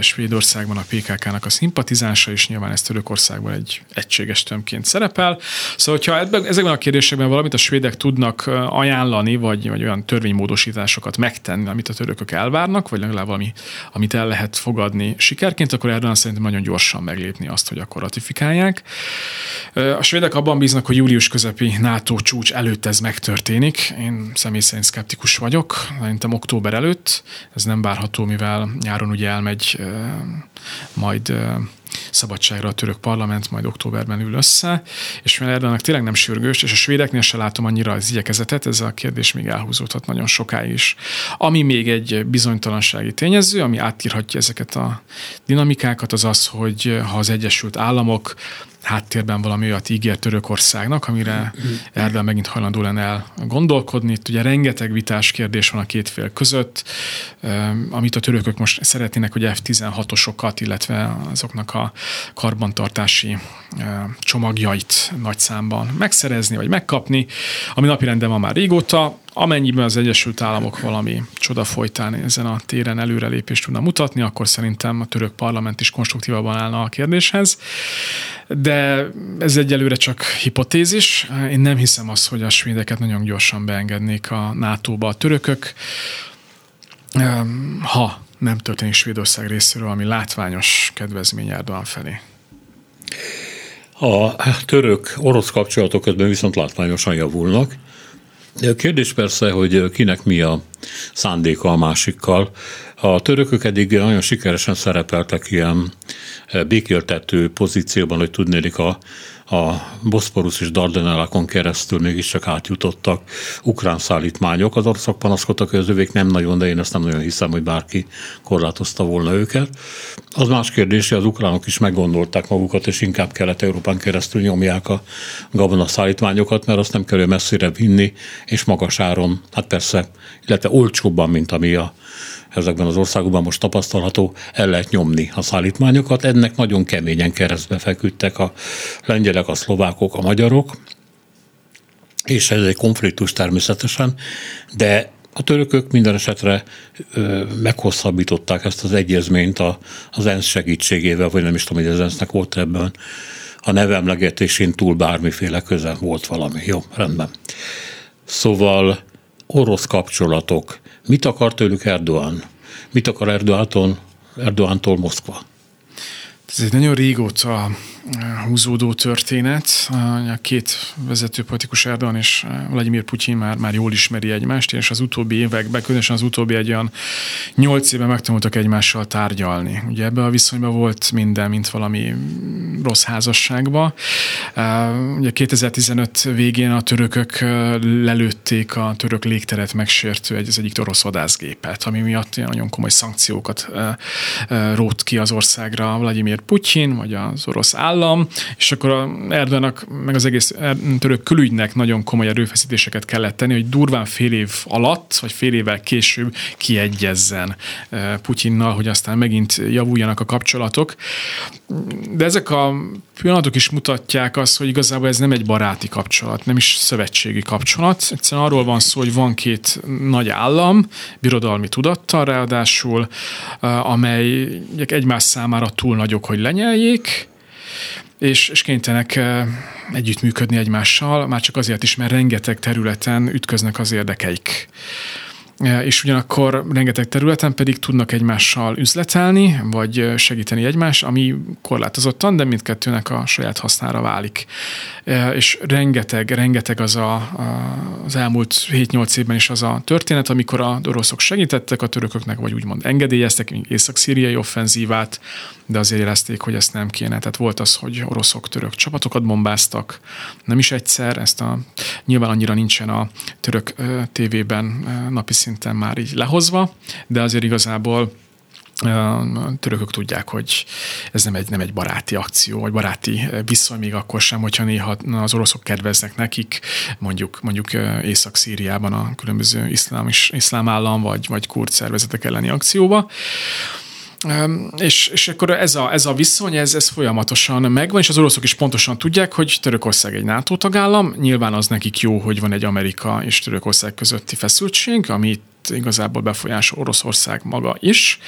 Svédországban a PKK-nak a szimpatizánsa, és nyilván ez Törökországban egy egységes tömként szerepel. Szóval, hogyha ezekben a kérdésekben valamit a svédek tudnak ajánlani, vagy, vagy olyan törvénymódosításokat megtenni, amit a törökök elvárnak, vagy legalább valami, amit el lehet fogadni sikerként, akkor Erdogan szerintem nagyon gyorsan meglépni azt, hogy akkor ratifikálják. A svédek abban bíznak, hogy július közepi NATO csúcs előtt ez megtörténik. Én személy szerint szkeptikus vagyok, szerintem október előtt. Ez nem várható, mivel nyáron ugye elmegy majd szabadságra a török parlament majd októberben ül össze, és mivel Erdoganak tényleg nem sürgős, és a svédeknél se látom annyira az igyekezetet, ez a kérdés még elhúzódhat nagyon sokáig is. Ami még egy bizonytalansági tényező, ami átírhatja ezeket a dinamikákat, az az, hogy ha az Egyesült Államok háttérben valami olyat ígér Törökországnak, amire Erdogan megint hajlandó lenne el gondolkodni. Itt ugye rengeteg vitás kérdés van a két fél között, amit a törökök most szeretnének, hogy F-16-osokat, illetve azoknak a karbantartási csomagjait nagy számban megszerezni, vagy megkapni, ami napirenden van már régóta. Amennyiben az Egyesült Államok valami csoda folytán ezen a téren előrelépést tudna mutatni, akkor szerintem a török parlament is konstruktívabban állna a kérdéshez. De ez egyelőre csak hipotézis. Én nem hiszem azt, hogy a svédeket nagyon gyorsan beengednék a NATO-ba a törökök. Ha nem történik Svédország részéről, ami látványos kedvezmény Erdogan felé. A török-orosz kapcsolatok közben viszont látványosan javulnak. A kérdés persze, hogy kinek mi a szándéka a másikkal. A törökök eddig nagyon sikeresen szerepeltek ilyen békéltető pozícióban, hogy tudnélik a a Boszporusz és Dardanellákon keresztül mégiscsak átjutottak ukrán szállítmányok. Az oroszok panaszkodtak, hogy az övék nem nagyon, de én ezt nem nagyon hiszem, hogy bárki korlátozta volna őket. Az más kérdés, hogy az ukránok is meggondolták magukat, és inkább Kelet-Európán keresztül nyomják a gabona szállítmányokat, mert azt nem kell messzire vinni, és magas áron, hát persze, illetve olcsóbban, mint ami a ezekben az országokban most tapasztalható, el lehet nyomni a szállítmányokat. Ennek nagyon keményen keresztbe feküdtek a lengyelek, a szlovákok, a magyarok, és ez egy konfliktus természetesen, de a törökök minden esetre ö, meghosszabbították ezt az egyezményt a, az ENSZ segítségével, vagy nem is tudom, hogy az ENSZ-nek volt ebben a nevemlegetésén túl bármiféle köze volt valami. Jó, rendben. Szóval orosz kapcsolatok. Mit akar tőlük Erdoğan? Mit akar Erdoğan-tól, Erdoğan-tól Moszkva? Ez egy nagyon régóta húzódó történet. A két vezető politikus Erdogan és Vladimir Putyin már, már jól ismeri egymást, és az utóbbi években, különösen az utóbbi egy olyan nyolc éve megtanultak egymással tárgyalni. Ugye ebben a viszonyban volt minden, mint valami rossz házasságba. Ugye 2015 végén a törökök lelőtték a török légteret megsértő egy, az egyik orosz vadászgépet, ami miatt nagyon komoly szankciókat rót ki az országra Vladimir Putyin, vagy az orosz állam, állam, és akkor a Erdoganak, meg az egész török külügynek nagyon komoly erőfeszítéseket kellett tenni, hogy durván fél év alatt, vagy fél évvel később kiegyezzen eh, Putyinnal, hogy aztán megint javuljanak a kapcsolatok. De ezek a pillanatok is mutatják azt, hogy igazából ez nem egy baráti kapcsolat, nem is szövetségi kapcsolat. Egyszerűen arról van szó, hogy van két nagy állam, birodalmi tudattal ráadásul, eh, amely egymás számára túl nagyok, hogy lenyeljék, és, és kénytelenek együttműködni egymással, már csak azért is, mert rengeteg területen ütköznek az érdekeik és ugyanakkor rengeteg területen pedig tudnak egymással üzletelni, vagy segíteni egymás, ami korlátozottan, de mindkettőnek a saját hasznára válik. És rengeteg, rengeteg az a, az elmúlt 7-8 évben is az a történet, amikor a oroszok segítettek a törököknek, vagy úgymond engedélyeztek észak-szíriai offenzívát, de azért érezték, hogy ezt nem kéne. Tehát volt az, hogy oroszok török csapatokat bombáztak, nem is egyszer, ezt a, nyilván annyira nincsen a török tévében napi szinten már így lehozva, de azért igazából törökök tudják, hogy ez nem egy, nem egy baráti akció, vagy baráti viszony még akkor sem, hogyha néha az oroszok kedveznek nekik, mondjuk, mondjuk Észak-Szíriában a különböző iszlám, iszlám állam, vagy, vagy kurd szervezetek elleni akcióba. És, és akkor ez a, ez a viszony, ez, ez folyamatosan megvan, és az oroszok is pontosan tudják, hogy Törökország egy NATO tagállam, nyilván az nekik jó, hogy van egy Amerika és Törökország közötti feszültség, amit igazából befolyásol Oroszország maga is,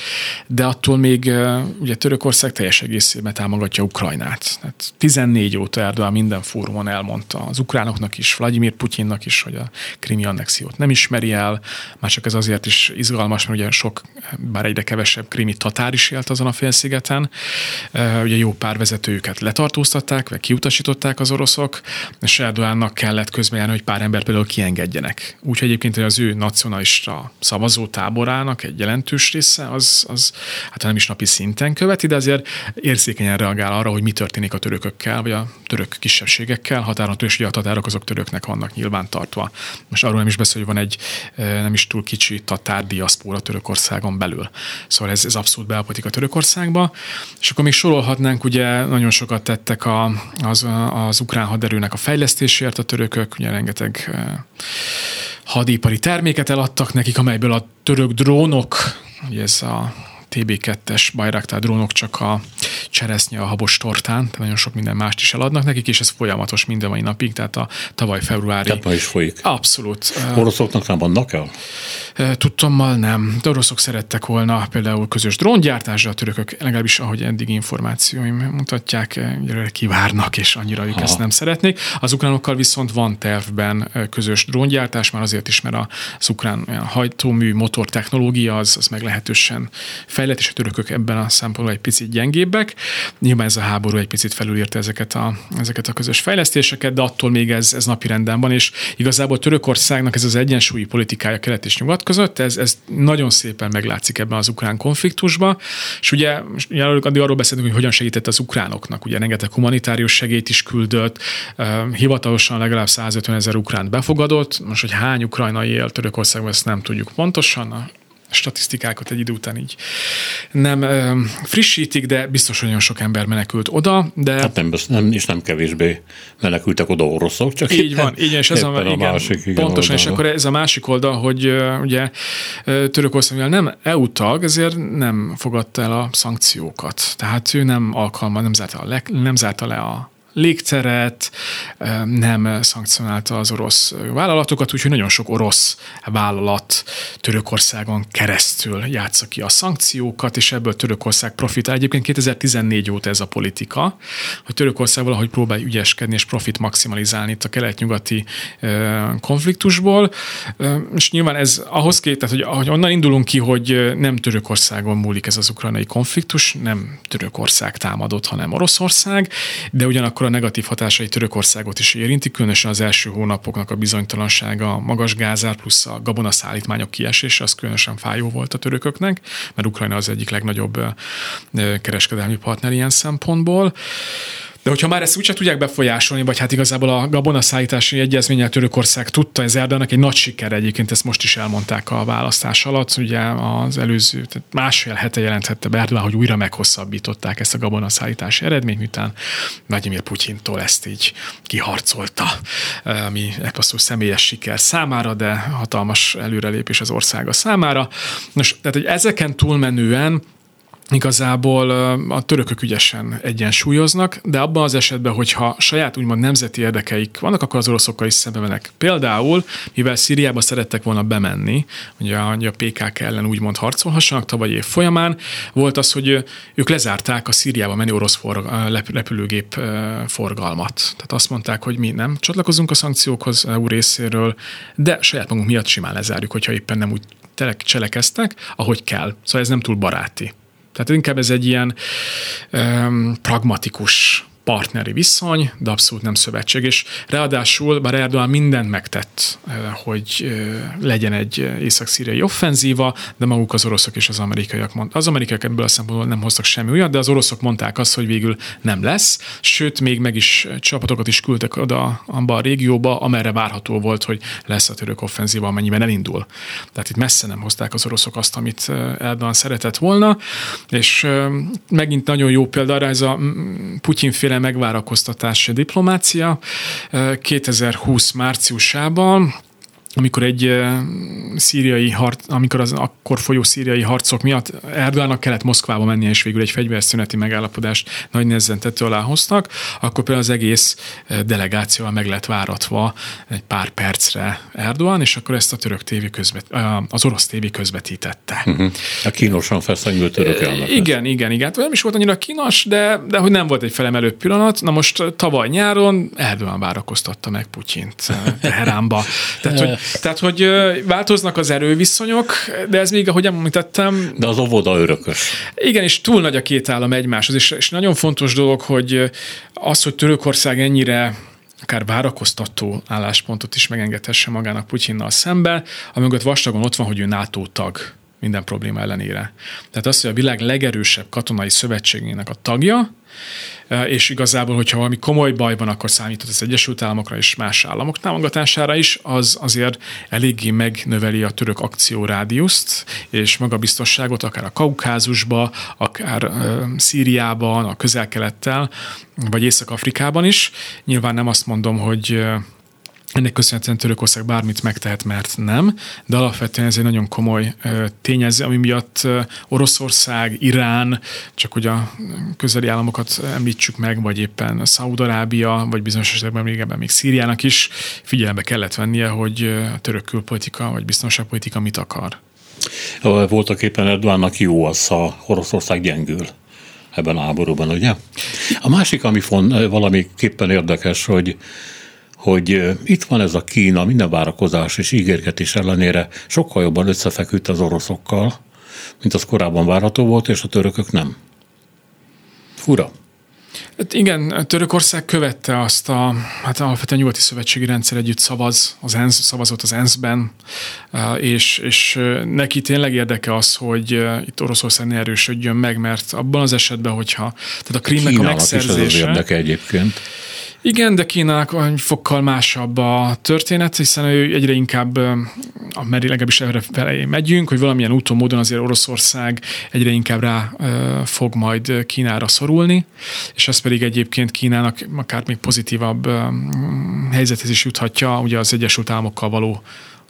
de attól még ugye Törökország teljes egészében támogatja Ukrajnát. Tehát 14 óta Erdogan minden fórumon elmondta az ukránoknak is, Vladimir Putyinnak is, hogy a krimi annexiót nem ismeri el, már csak ez azért is izgalmas, mert ugye sok, bár egyre kevesebb krimi tatár is élt azon a félszigeten, ugye jó pár vezetőjüket letartóztatták, vagy kiutasították az oroszok, és Erdogannak kellett közbejárni, hogy pár ember például kiengedjenek. Úgyhogy egyébként az ő nacionalista szavazó táborának egy jelentős része, az, az hát nem is napi szinten követi, de azért érzékenyen reagál arra, hogy mi történik a törökökkel, vagy a török kisebbségekkel, határon és ugye a tatárok azok töröknek vannak nyilván tartva. Most arról nem is beszél, hogy van egy nem is túl kicsi tatár diaszpóra Törökországon belül. Szóval ez, ez abszolút belpolitika Törökországba. És akkor még sorolhatnánk, ugye nagyon sokat tettek a, az, az ukrán haderőnek a fejlesztésért a törökök, ugye rengeteg hadipari terméket eladtak nekik, amelyből a török drónok, ugye ez a TB2-es Bayraktar drónok csak a cseresznye a habos tortán, tehát nagyon sok minden mást is eladnak nekik, és ez folyamatos minden mai napig, tehát a tavaly februári... Tehát ma is folyik. Abszolút. Oroszoknak nem vannak el? Tudtommal nem. De oroszok szerettek volna például közös dróngyártásra, a törökök legalábbis, ahogy eddig információim mutatják, kivárnak, és annyira ők Aha. ezt nem szeretnék. Az ukránokkal viszont van tervben közös dróngyártás, már azért is, mert az ukrán hajtómű motor technológia az, az meglehetősen fejlett, és a törökök ebben a szempontból egy picit gyengébbek. Nyilván ez a háború egy picit felülírta ezeket a, ezeket a közös fejlesztéseket, de attól még ez, ez napi renden van, és igazából Törökországnak ez az egyensúlyi politikája kelet és nyugat között, ez, ez nagyon szépen meglátszik ebben az ukrán konfliktusban, és ugye, addig arról beszélünk, hogy hogyan segített az ukránoknak, ugye rengeteg humanitárius segélyt is küldött, hivatalosan legalább 150 ezer ukránt befogadott, most, hogy hány ukrajnai él Törökországban, ezt nem tudjuk pontosan, statisztikákat egy idő után így nem ö, frissítik, de biztos, hogy nagyon sok ember menekült oda. De... Hát nem, nem, és nem kevésbé menekültek oda oroszok, csak így van, így és ez a, igen, a másik, igen, pontosan, oldalra. és akkor ez a másik oldal, hogy uh, ugye Törökország, mivel nem EU tag, ezért nem fogadta el a szankciókat. Tehát ő nem alkalma, nem zárta, le, nem zárta le a légteret, nem szankcionálta az orosz vállalatokat, úgyhogy nagyon sok orosz vállalat Törökországon keresztül játsza ki a szankciókat, és ebből Törökország profitál. Egyébként 2014 óta ez a politika, hogy Törökország valahogy próbál ügyeskedni és profit maximalizálni itt a kelet-nyugati konfliktusból, és nyilván ez ahhoz két, tehát hogy, hogy onnan indulunk ki, hogy nem Törökországon múlik ez az ukrajnai konfliktus, nem Törökország támadott, hanem Oroszország, de ugyanakkor a negatív hatásai Törökországot is érinti, különösen az első hónapoknak a bizonytalansága, a magas gázár plusz a gabonaszállítmányok kiesése, az különösen fájó volt a törököknek, mert Ukrajna az egyik legnagyobb kereskedelmi partner ilyen szempontból. De hogyha már ezt úgyse tudják befolyásolni, vagy hát igazából a gabonaszállítási egyezménnyel Törökország tudta, ez Erdoganak egy nagy siker egyébként, ezt most is elmondták a választás alatt, ugye az előző, tehát másfél hete jelenthette be Erdogan, hogy újra meghosszabbították ezt a gabonaszállítási eredményt, miután Vladimir Putyintól ezt így kiharcolta, ami epasztó személyes siker számára, de hatalmas előrelépés az országa számára. Nos, tehát hogy ezeken túlmenően igazából a törökök ügyesen egyensúlyoznak, de abban az esetben, hogyha saját úgymond nemzeti érdekeik vannak, akkor az oroszokkal is szembe mennek. Például, mivel Szíriába szerettek volna bemenni, hogy a, a PKK ellen úgymond harcolhassanak tavaly év folyamán, volt az, hogy ők lezárták a Szíriába menni orosz for, repülőgép forgalmat. Tehát azt mondták, hogy mi nem csatlakozunk a szankciókhoz EU részéről, de saját magunk miatt simán lezárjuk, hogyha éppen nem úgy cselekeztek, ahogy kell. Szóval ez nem túl baráti. Tehát inkább ez egy ilyen um, pragmatikus partneri viszony, de abszolút nem szövetség. És ráadásul, bár Erdogan mindent megtett, eh, hogy eh, legyen egy észak-szíriai offenzíva, de maguk az oroszok és az amerikaiak mondták. Az amerikaiak ebből a szempontból nem hoztak semmi újat, de az oroszok mondták azt, hogy végül nem lesz, sőt, még meg is csapatokat is küldtek oda abba a régióba, amerre várható volt, hogy lesz a török offenzíva, amennyiben elindul. Tehát itt messze nem hozták az oroszok azt, amit eh, Erdogan szeretett volna, és megint nagyon jó példa ez a Putyin féle megvárakoztatási diplomácia 2020 márciusában amikor egy szíriai harc, amikor az akkor folyó szíriai harcok miatt Erdoganak kellett Moszkvába mennie, és végül egy fegyverszüneti megállapodást nagy nehezen tető alá hoztak, akkor például az egész delegációval meg lett váratva egy pár percre Erdogan, és akkor ezt a török tévé közvet, az orosz tévé közvetítette. Uh-huh. A kínosan feszengő török elnök. Igen, igen, igen. Hát nem is volt annyira kínos, de, de hogy nem volt egy felemelő pillanat. Na most tavaly nyáron Erdogan várakoztatta meg Putyint Teheránba. Tehát, hogy tehát, hogy változnak az erőviszonyok, de ez még, ahogy említettem... De az óvoda örökös. Igen, és túl nagy a két állam egymáshoz, és, és nagyon fontos dolog, hogy az, hogy Törökország ennyire akár várakoztató álláspontot is megengedhesse magának Putyinnal szembe, amögött vastagon ott van, hogy ő NATO tag minden probléma ellenére. Tehát az, hogy a világ legerősebb katonai szövetségének a tagja, és igazából, hogyha valami komoly baj van, akkor számított az Egyesült Államokra és más államok támogatására is, az azért eléggé megnöveli a török akciórádiuszt és magabiztosságot, akár a Kaukázusba, akár Szíriában, a közel-kelettel, vagy Észak-Afrikában is. Nyilván nem azt mondom, hogy ennek köszönhetően Törökország bármit megtehet, mert nem, de alapvetően ez egy nagyon komoly tényező, ami miatt Oroszország, Irán, csak hogy a közeli államokat említsük meg, vagy éppen Szaúd-Arábia, vagy bizonyos esetekben még ebben még Szíriának is figyelembe kellett vennie, hogy a török külpolitika vagy biztonságpolitika mit akar. Voltak éppen Erdogannak jó az, ha Oroszország gyengül ebben a háborúban, ugye? A másik, ami font, valamiképpen érdekes, hogy hogy itt van ez a Kína minden várakozás és ígérgetés ellenére sokkal jobban összefeküdt az oroszokkal, mint az korábban várható volt, és a törökök nem. Fura. Hát igen, Törökország követte azt a, hát alapvetően nyugati szövetségi rendszer együtt szavaz, az ENSZ, szavazott az ENSZ-ben, és, és neki tényleg érdeke az, hogy itt Oroszország ne erősödjön meg, mert abban az esetben, hogyha, tehát a Krímnek a megszerzése... Is ez az érdeke egyébként. Igen, de Kínának fokkal másabb a történet, hiszen ő egyre inkább, mert legalábbis erre felé megyünk, hogy valamilyen úton, módon azért Oroszország egyre inkább rá fog majd Kínára szorulni, és ez pedig egyébként Kínának akár még pozitívabb helyzethez is juthatja, ugye az Egyesült Államokkal való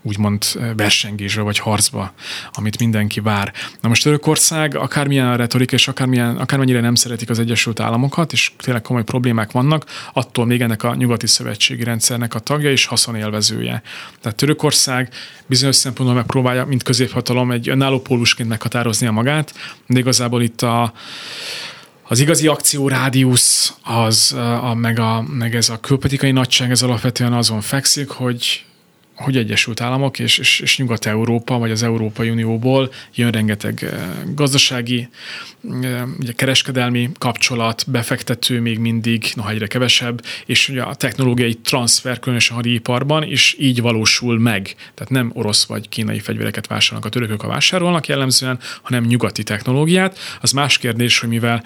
úgymond versengésbe vagy harcba, amit mindenki vár. Na most Törökország akármilyen a retorika, és akármilyen, akármennyire nem szeretik az Egyesült Államokat, és tényleg komoly problémák vannak, attól még ennek a nyugati szövetségi rendszernek a tagja és haszonélvezője. Tehát Törökország bizonyos szempontból megpróbálja, mint középhatalom, egy önálló pólusként a magát, de igazából itt a, az igazi akciórádiusz, az, a, meg, a, meg ez a külpolitikai nagyság, ez alapvetően azon fekszik, hogy hogy Egyesült Államok és, és, és Nyugat-Európa, vagy az Európai Unióból jön rengeteg eh, gazdasági, eh, ugye kereskedelmi kapcsolat, befektető még mindig, noha egyre kevesebb, és ugye a technológiai transfer, különösen a hadiparban, is így valósul meg. Tehát nem orosz vagy kínai fegyvereket vásárolnak a törökök, a vásárolnak jellemzően, hanem nyugati technológiát. Az más kérdés, hogy mivel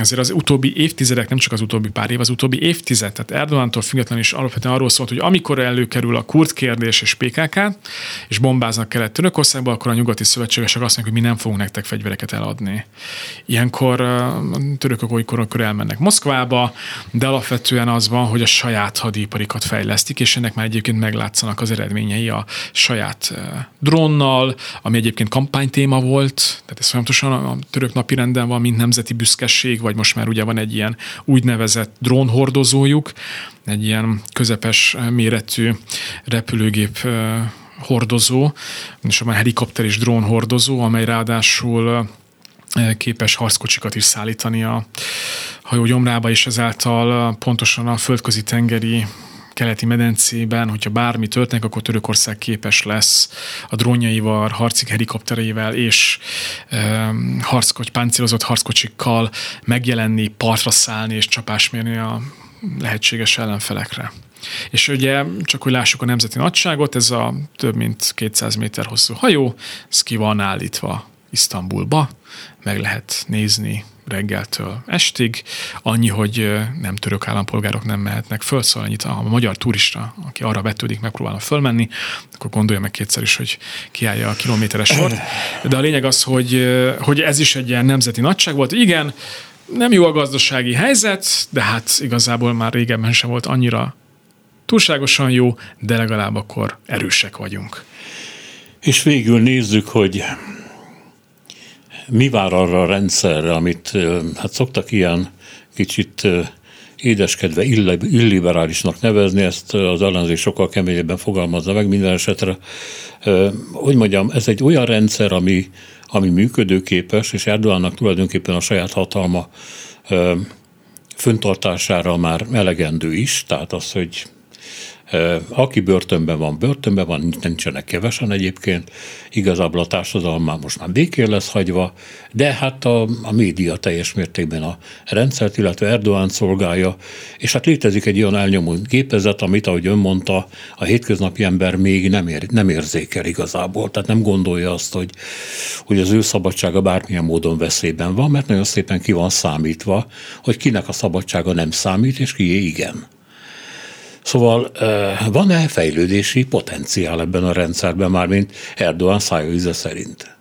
azért az utóbbi évtizedek, nem csak az utóbbi pár év, az utóbbi évtized, tehát Erdogántól függetlenül is alapvetően arról szólt, hogy amikor előkerül a kurd kérdés és PKK, és bombáznak kelet Törökországba, akkor a nyugati szövetségesek azt mondják, hogy mi nem fogunk nektek fegyvereket eladni. Ilyenkor a törökök olykor elmennek Moszkvába, de alapvetően az van, hogy a saját hadiparikat fejlesztik, és ennek már egyébként meglátszanak az eredményei a saját drónnal, ami egyébként kampánytéma volt, tehát ez folyamatosan a török napi renden van, mint nemzeti büszkeség, vagy most már ugye van egy ilyen úgynevezett drónhordozójuk, egy ilyen közepes méretű repülőgép hordozó, és már helikopter és drón hordozó, amely ráadásul képes harckocsikat is szállítani a hajó gyomrába, és ezáltal pontosan a földközi tengeri keleti medencében, hogyha bármi történik, akkor Törökország képes lesz a drónjaival, harci helikoptereivel és e, harckocs, páncélozott harckocsikkal megjelenni, partra szállni és csapás mérni a lehetséges ellenfelekre. És ugye, csak hogy lássuk a nemzeti nagyságot, ez a több mint 200 méter hosszú hajó, ez ki van állítva Isztambulba, meg lehet nézni reggeltől estig, annyi, hogy nem török állampolgárok nem mehetnek föl, szóval annyit a magyar turista, aki arra vetődik, megpróbálna fölmenni, akkor gondolja meg kétszer is, hogy kiállja a kilométeres sort. De a lényeg az, hogy, hogy ez is egy ilyen nemzeti nagyság volt. Igen, nem jó a gazdasági helyzet, de hát igazából már régebben sem volt annyira túlságosan jó, de legalább akkor erősek vagyunk. És végül nézzük, hogy mi vár arra a rendszerre, amit hát szoktak ilyen kicsit édeskedve illiberálisnak nevezni, ezt az ellenzék sokkal keményebben fogalmazza meg minden esetre. Hogy mondjam, ez egy olyan rendszer, ami, ami működőképes, és Erdogannak tulajdonképpen a saját hatalma föntartására már elegendő is, tehát az, hogy aki börtönben van, börtönben van, nincsenek kevesen egyébként, igazából a társadalom már most már békén lesz hagyva, de hát a, a média teljes mértékben a rendszert, illetve Erdoğan szolgálja, és hát létezik egy olyan elnyomó gépezet, amit, ahogy ön mondta, a hétköznapi ember még nem, ér, nem érzékel igazából, tehát nem gondolja azt, hogy, hogy az ő szabadsága bármilyen módon veszélyben van, mert nagyon szépen ki van számítva, hogy kinek a szabadsága nem számít, és kié igen. Szóval van-e fejlődési potenciál ebben a rendszerben, már mint Erdogan szájóíze szerint?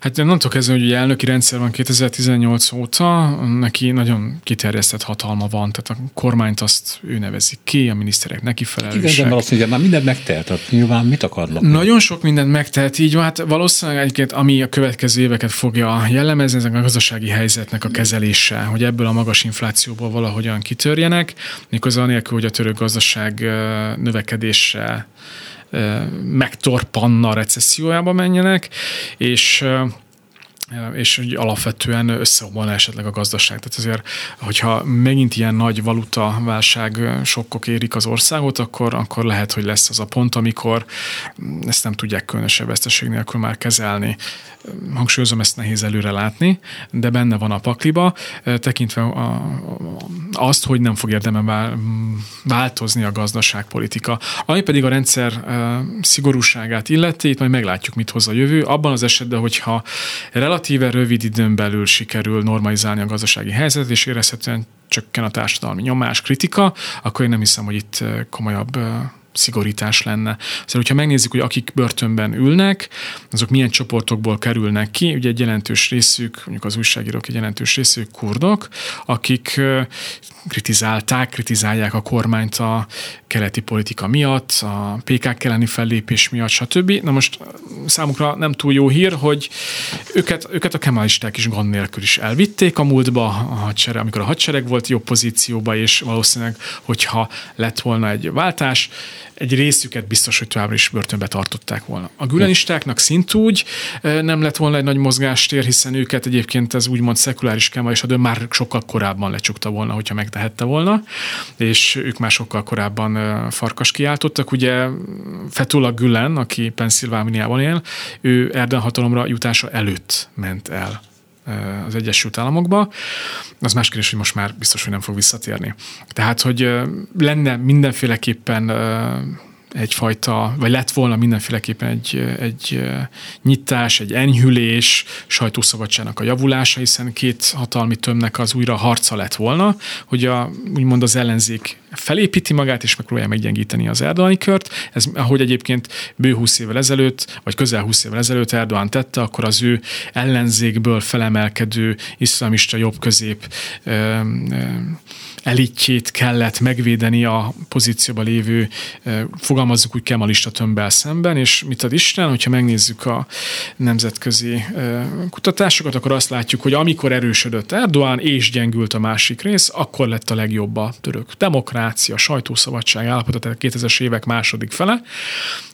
Hát nem tudok ezen, hogy ugye elnöki rendszer van 2018 óta, neki nagyon kiterjesztett hatalma van, tehát a kormányt azt ő nevezi ki, a miniszterek neki felelősek. Igen, de azt mondja, már mindent megtehet, tehát nyilván mit akarnak? Nagyon sok mindent megtehet, így van. Hát valószínűleg egyébként, ami a következő éveket fogja jellemezni, ezek a gazdasági helyzetnek a kezelése, hogy ebből a magas inflációból valahogyan kitörjenek, méghozzá anélkül, hogy a török gazdaság növekedése megtorpanna a recessziójába menjenek, és és hogy alapvetően összeomolna esetleg a gazdaság. Tehát azért, hogyha megint ilyen nagy valuta válság sokkok érik az országot, akkor, akkor lehet, hogy lesz az a pont, amikor ezt nem tudják különösebb veszteség nélkül már kezelni. Hangsúlyozom, ezt nehéz előre látni, de benne van a pakliba, tekintve a, azt, hogy nem fog érdemben változni a gazdaságpolitika. Ami pedig a rendszer szigorúságát illeti, itt majd meglátjuk, mit hoz a jövő. Abban az esetben, hogyha relatíve rövid időn belül sikerül normalizálni a gazdasági helyzetet, és érezhetően csökken a társadalmi nyomás, kritika, akkor én nem hiszem, hogy itt komolyabb szigorítás lenne. Szóval, hogyha megnézzük, hogy akik börtönben ülnek, azok milyen csoportokból kerülnek ki, ugye egy jelentős részük, mondjuk az újságírók egy jelentős részük kurdok, akik kritizálták, kritizálják a kormányt a keleti politika miatt, a PKK elleni fellépés miatt, stb. Na most számukra nem túl jó hír, hogy őket, őket a kemalisták is gond nélkül is elvitték a múltba, a hadsereg, amikor a hadsereg volt jobb pozícióba, és valószínűleg, hogyha lett volna egy váltás, egy részüket biztos, hogy továbbra is börtönbe tartották volna. A gülenistáknak szintúgy nem lett volna egy nagy mozgástér, hiszen őket egyébként ez úgymond szekuláris kema, és a már sokkal korábban lecsukta volna, hogyha megtehette volna, és ők már sokkal korábban farkas kiáltottak. Ugye Fetullah Gülen, aki Pennsylvániában él, ő Erdogan hatalomra jutása előtt ment el az Egyesült Államokba, az más kérdés, hogy most már biztos, hogy nem fog visszatérni. Tehát, hogy lenne mindenféleképpen egyfajta, vagy lett volna mindenféleképpen egy, egy nyitás, egy enyhülés, sajtószabadságnak a javulása, hiszen két hatalmi tömnek az újra harca lett volna, hogy a, úgymond az ellenzék felépíti magát, és megpróbálja meggyengíteni az Erdogani kört. Ez, ahogy egyébként bő 20 évvel ezelőtt, vagy közel 20 évvel ezelőtt Erdogan tette, akkor az ő ellenzékből felemelkedő iszlamista jobb-közép elitjét kellett megvédeni a pozícióban lévő, fogalmazzuk úgy kemalista tömbbel szemben, és mit ad Isten, hogyha megnézzük a nemzetközi kutatásokat, akkor azt látjuk, hogy amikor erősödött Erdoğan és gyengült a másik rész, akkor lett a legjobb a török demokrácia, sajtószabadság állapota, tehát 2000-es évek második fele,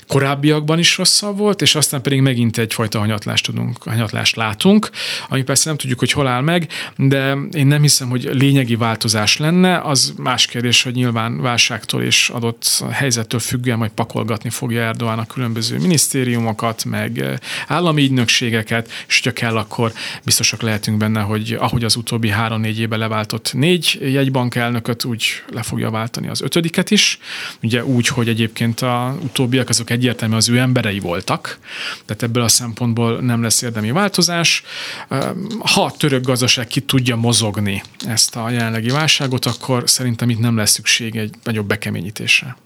korábbiakban is rosszabb volt, és aztán pedig megint egyfajta hanyatlást, tudunk, hanyatlást látunk, ami persze nem tudjuk, hogy hol áll meg, de én nem hiszem, hogy lényegi változás lenne, az más kérdés, hogy nyilván válságtól és adott helyzettől függően majd pakolgatni fogja Erdoğan a különböző minisztériumokat, meg állami ügynökségeket, és hogyha kell, akkor biztosak lehetünk benne, hogy ahogy az utóbbi három-négy éve leváltott négy jegybank elnököt, úgy le fogja váltani az ötödiket is. Ugye úgy, hogy egyébként a utóbbiak azok egyértelmű az ő emberei voltak, tehát ebből a szempontból nem lesz érdemi változás. Ha a török gazdaság ki tudja mozogni ezt a jelenlegi válságot, akkor szerintem itt nem lesz szükség egy nagyobb bekeményítésre.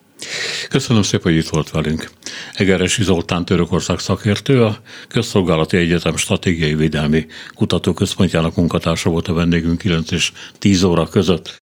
Köszönöm szépen, hogy itt volt velünk. Egeresi Zoltán Törökország szakértő, a Közszolgálati Egyetem Stratégiai Védelmi Kutatóközpontjának munkatársa volt a vendégünk 9 és 10 óra között.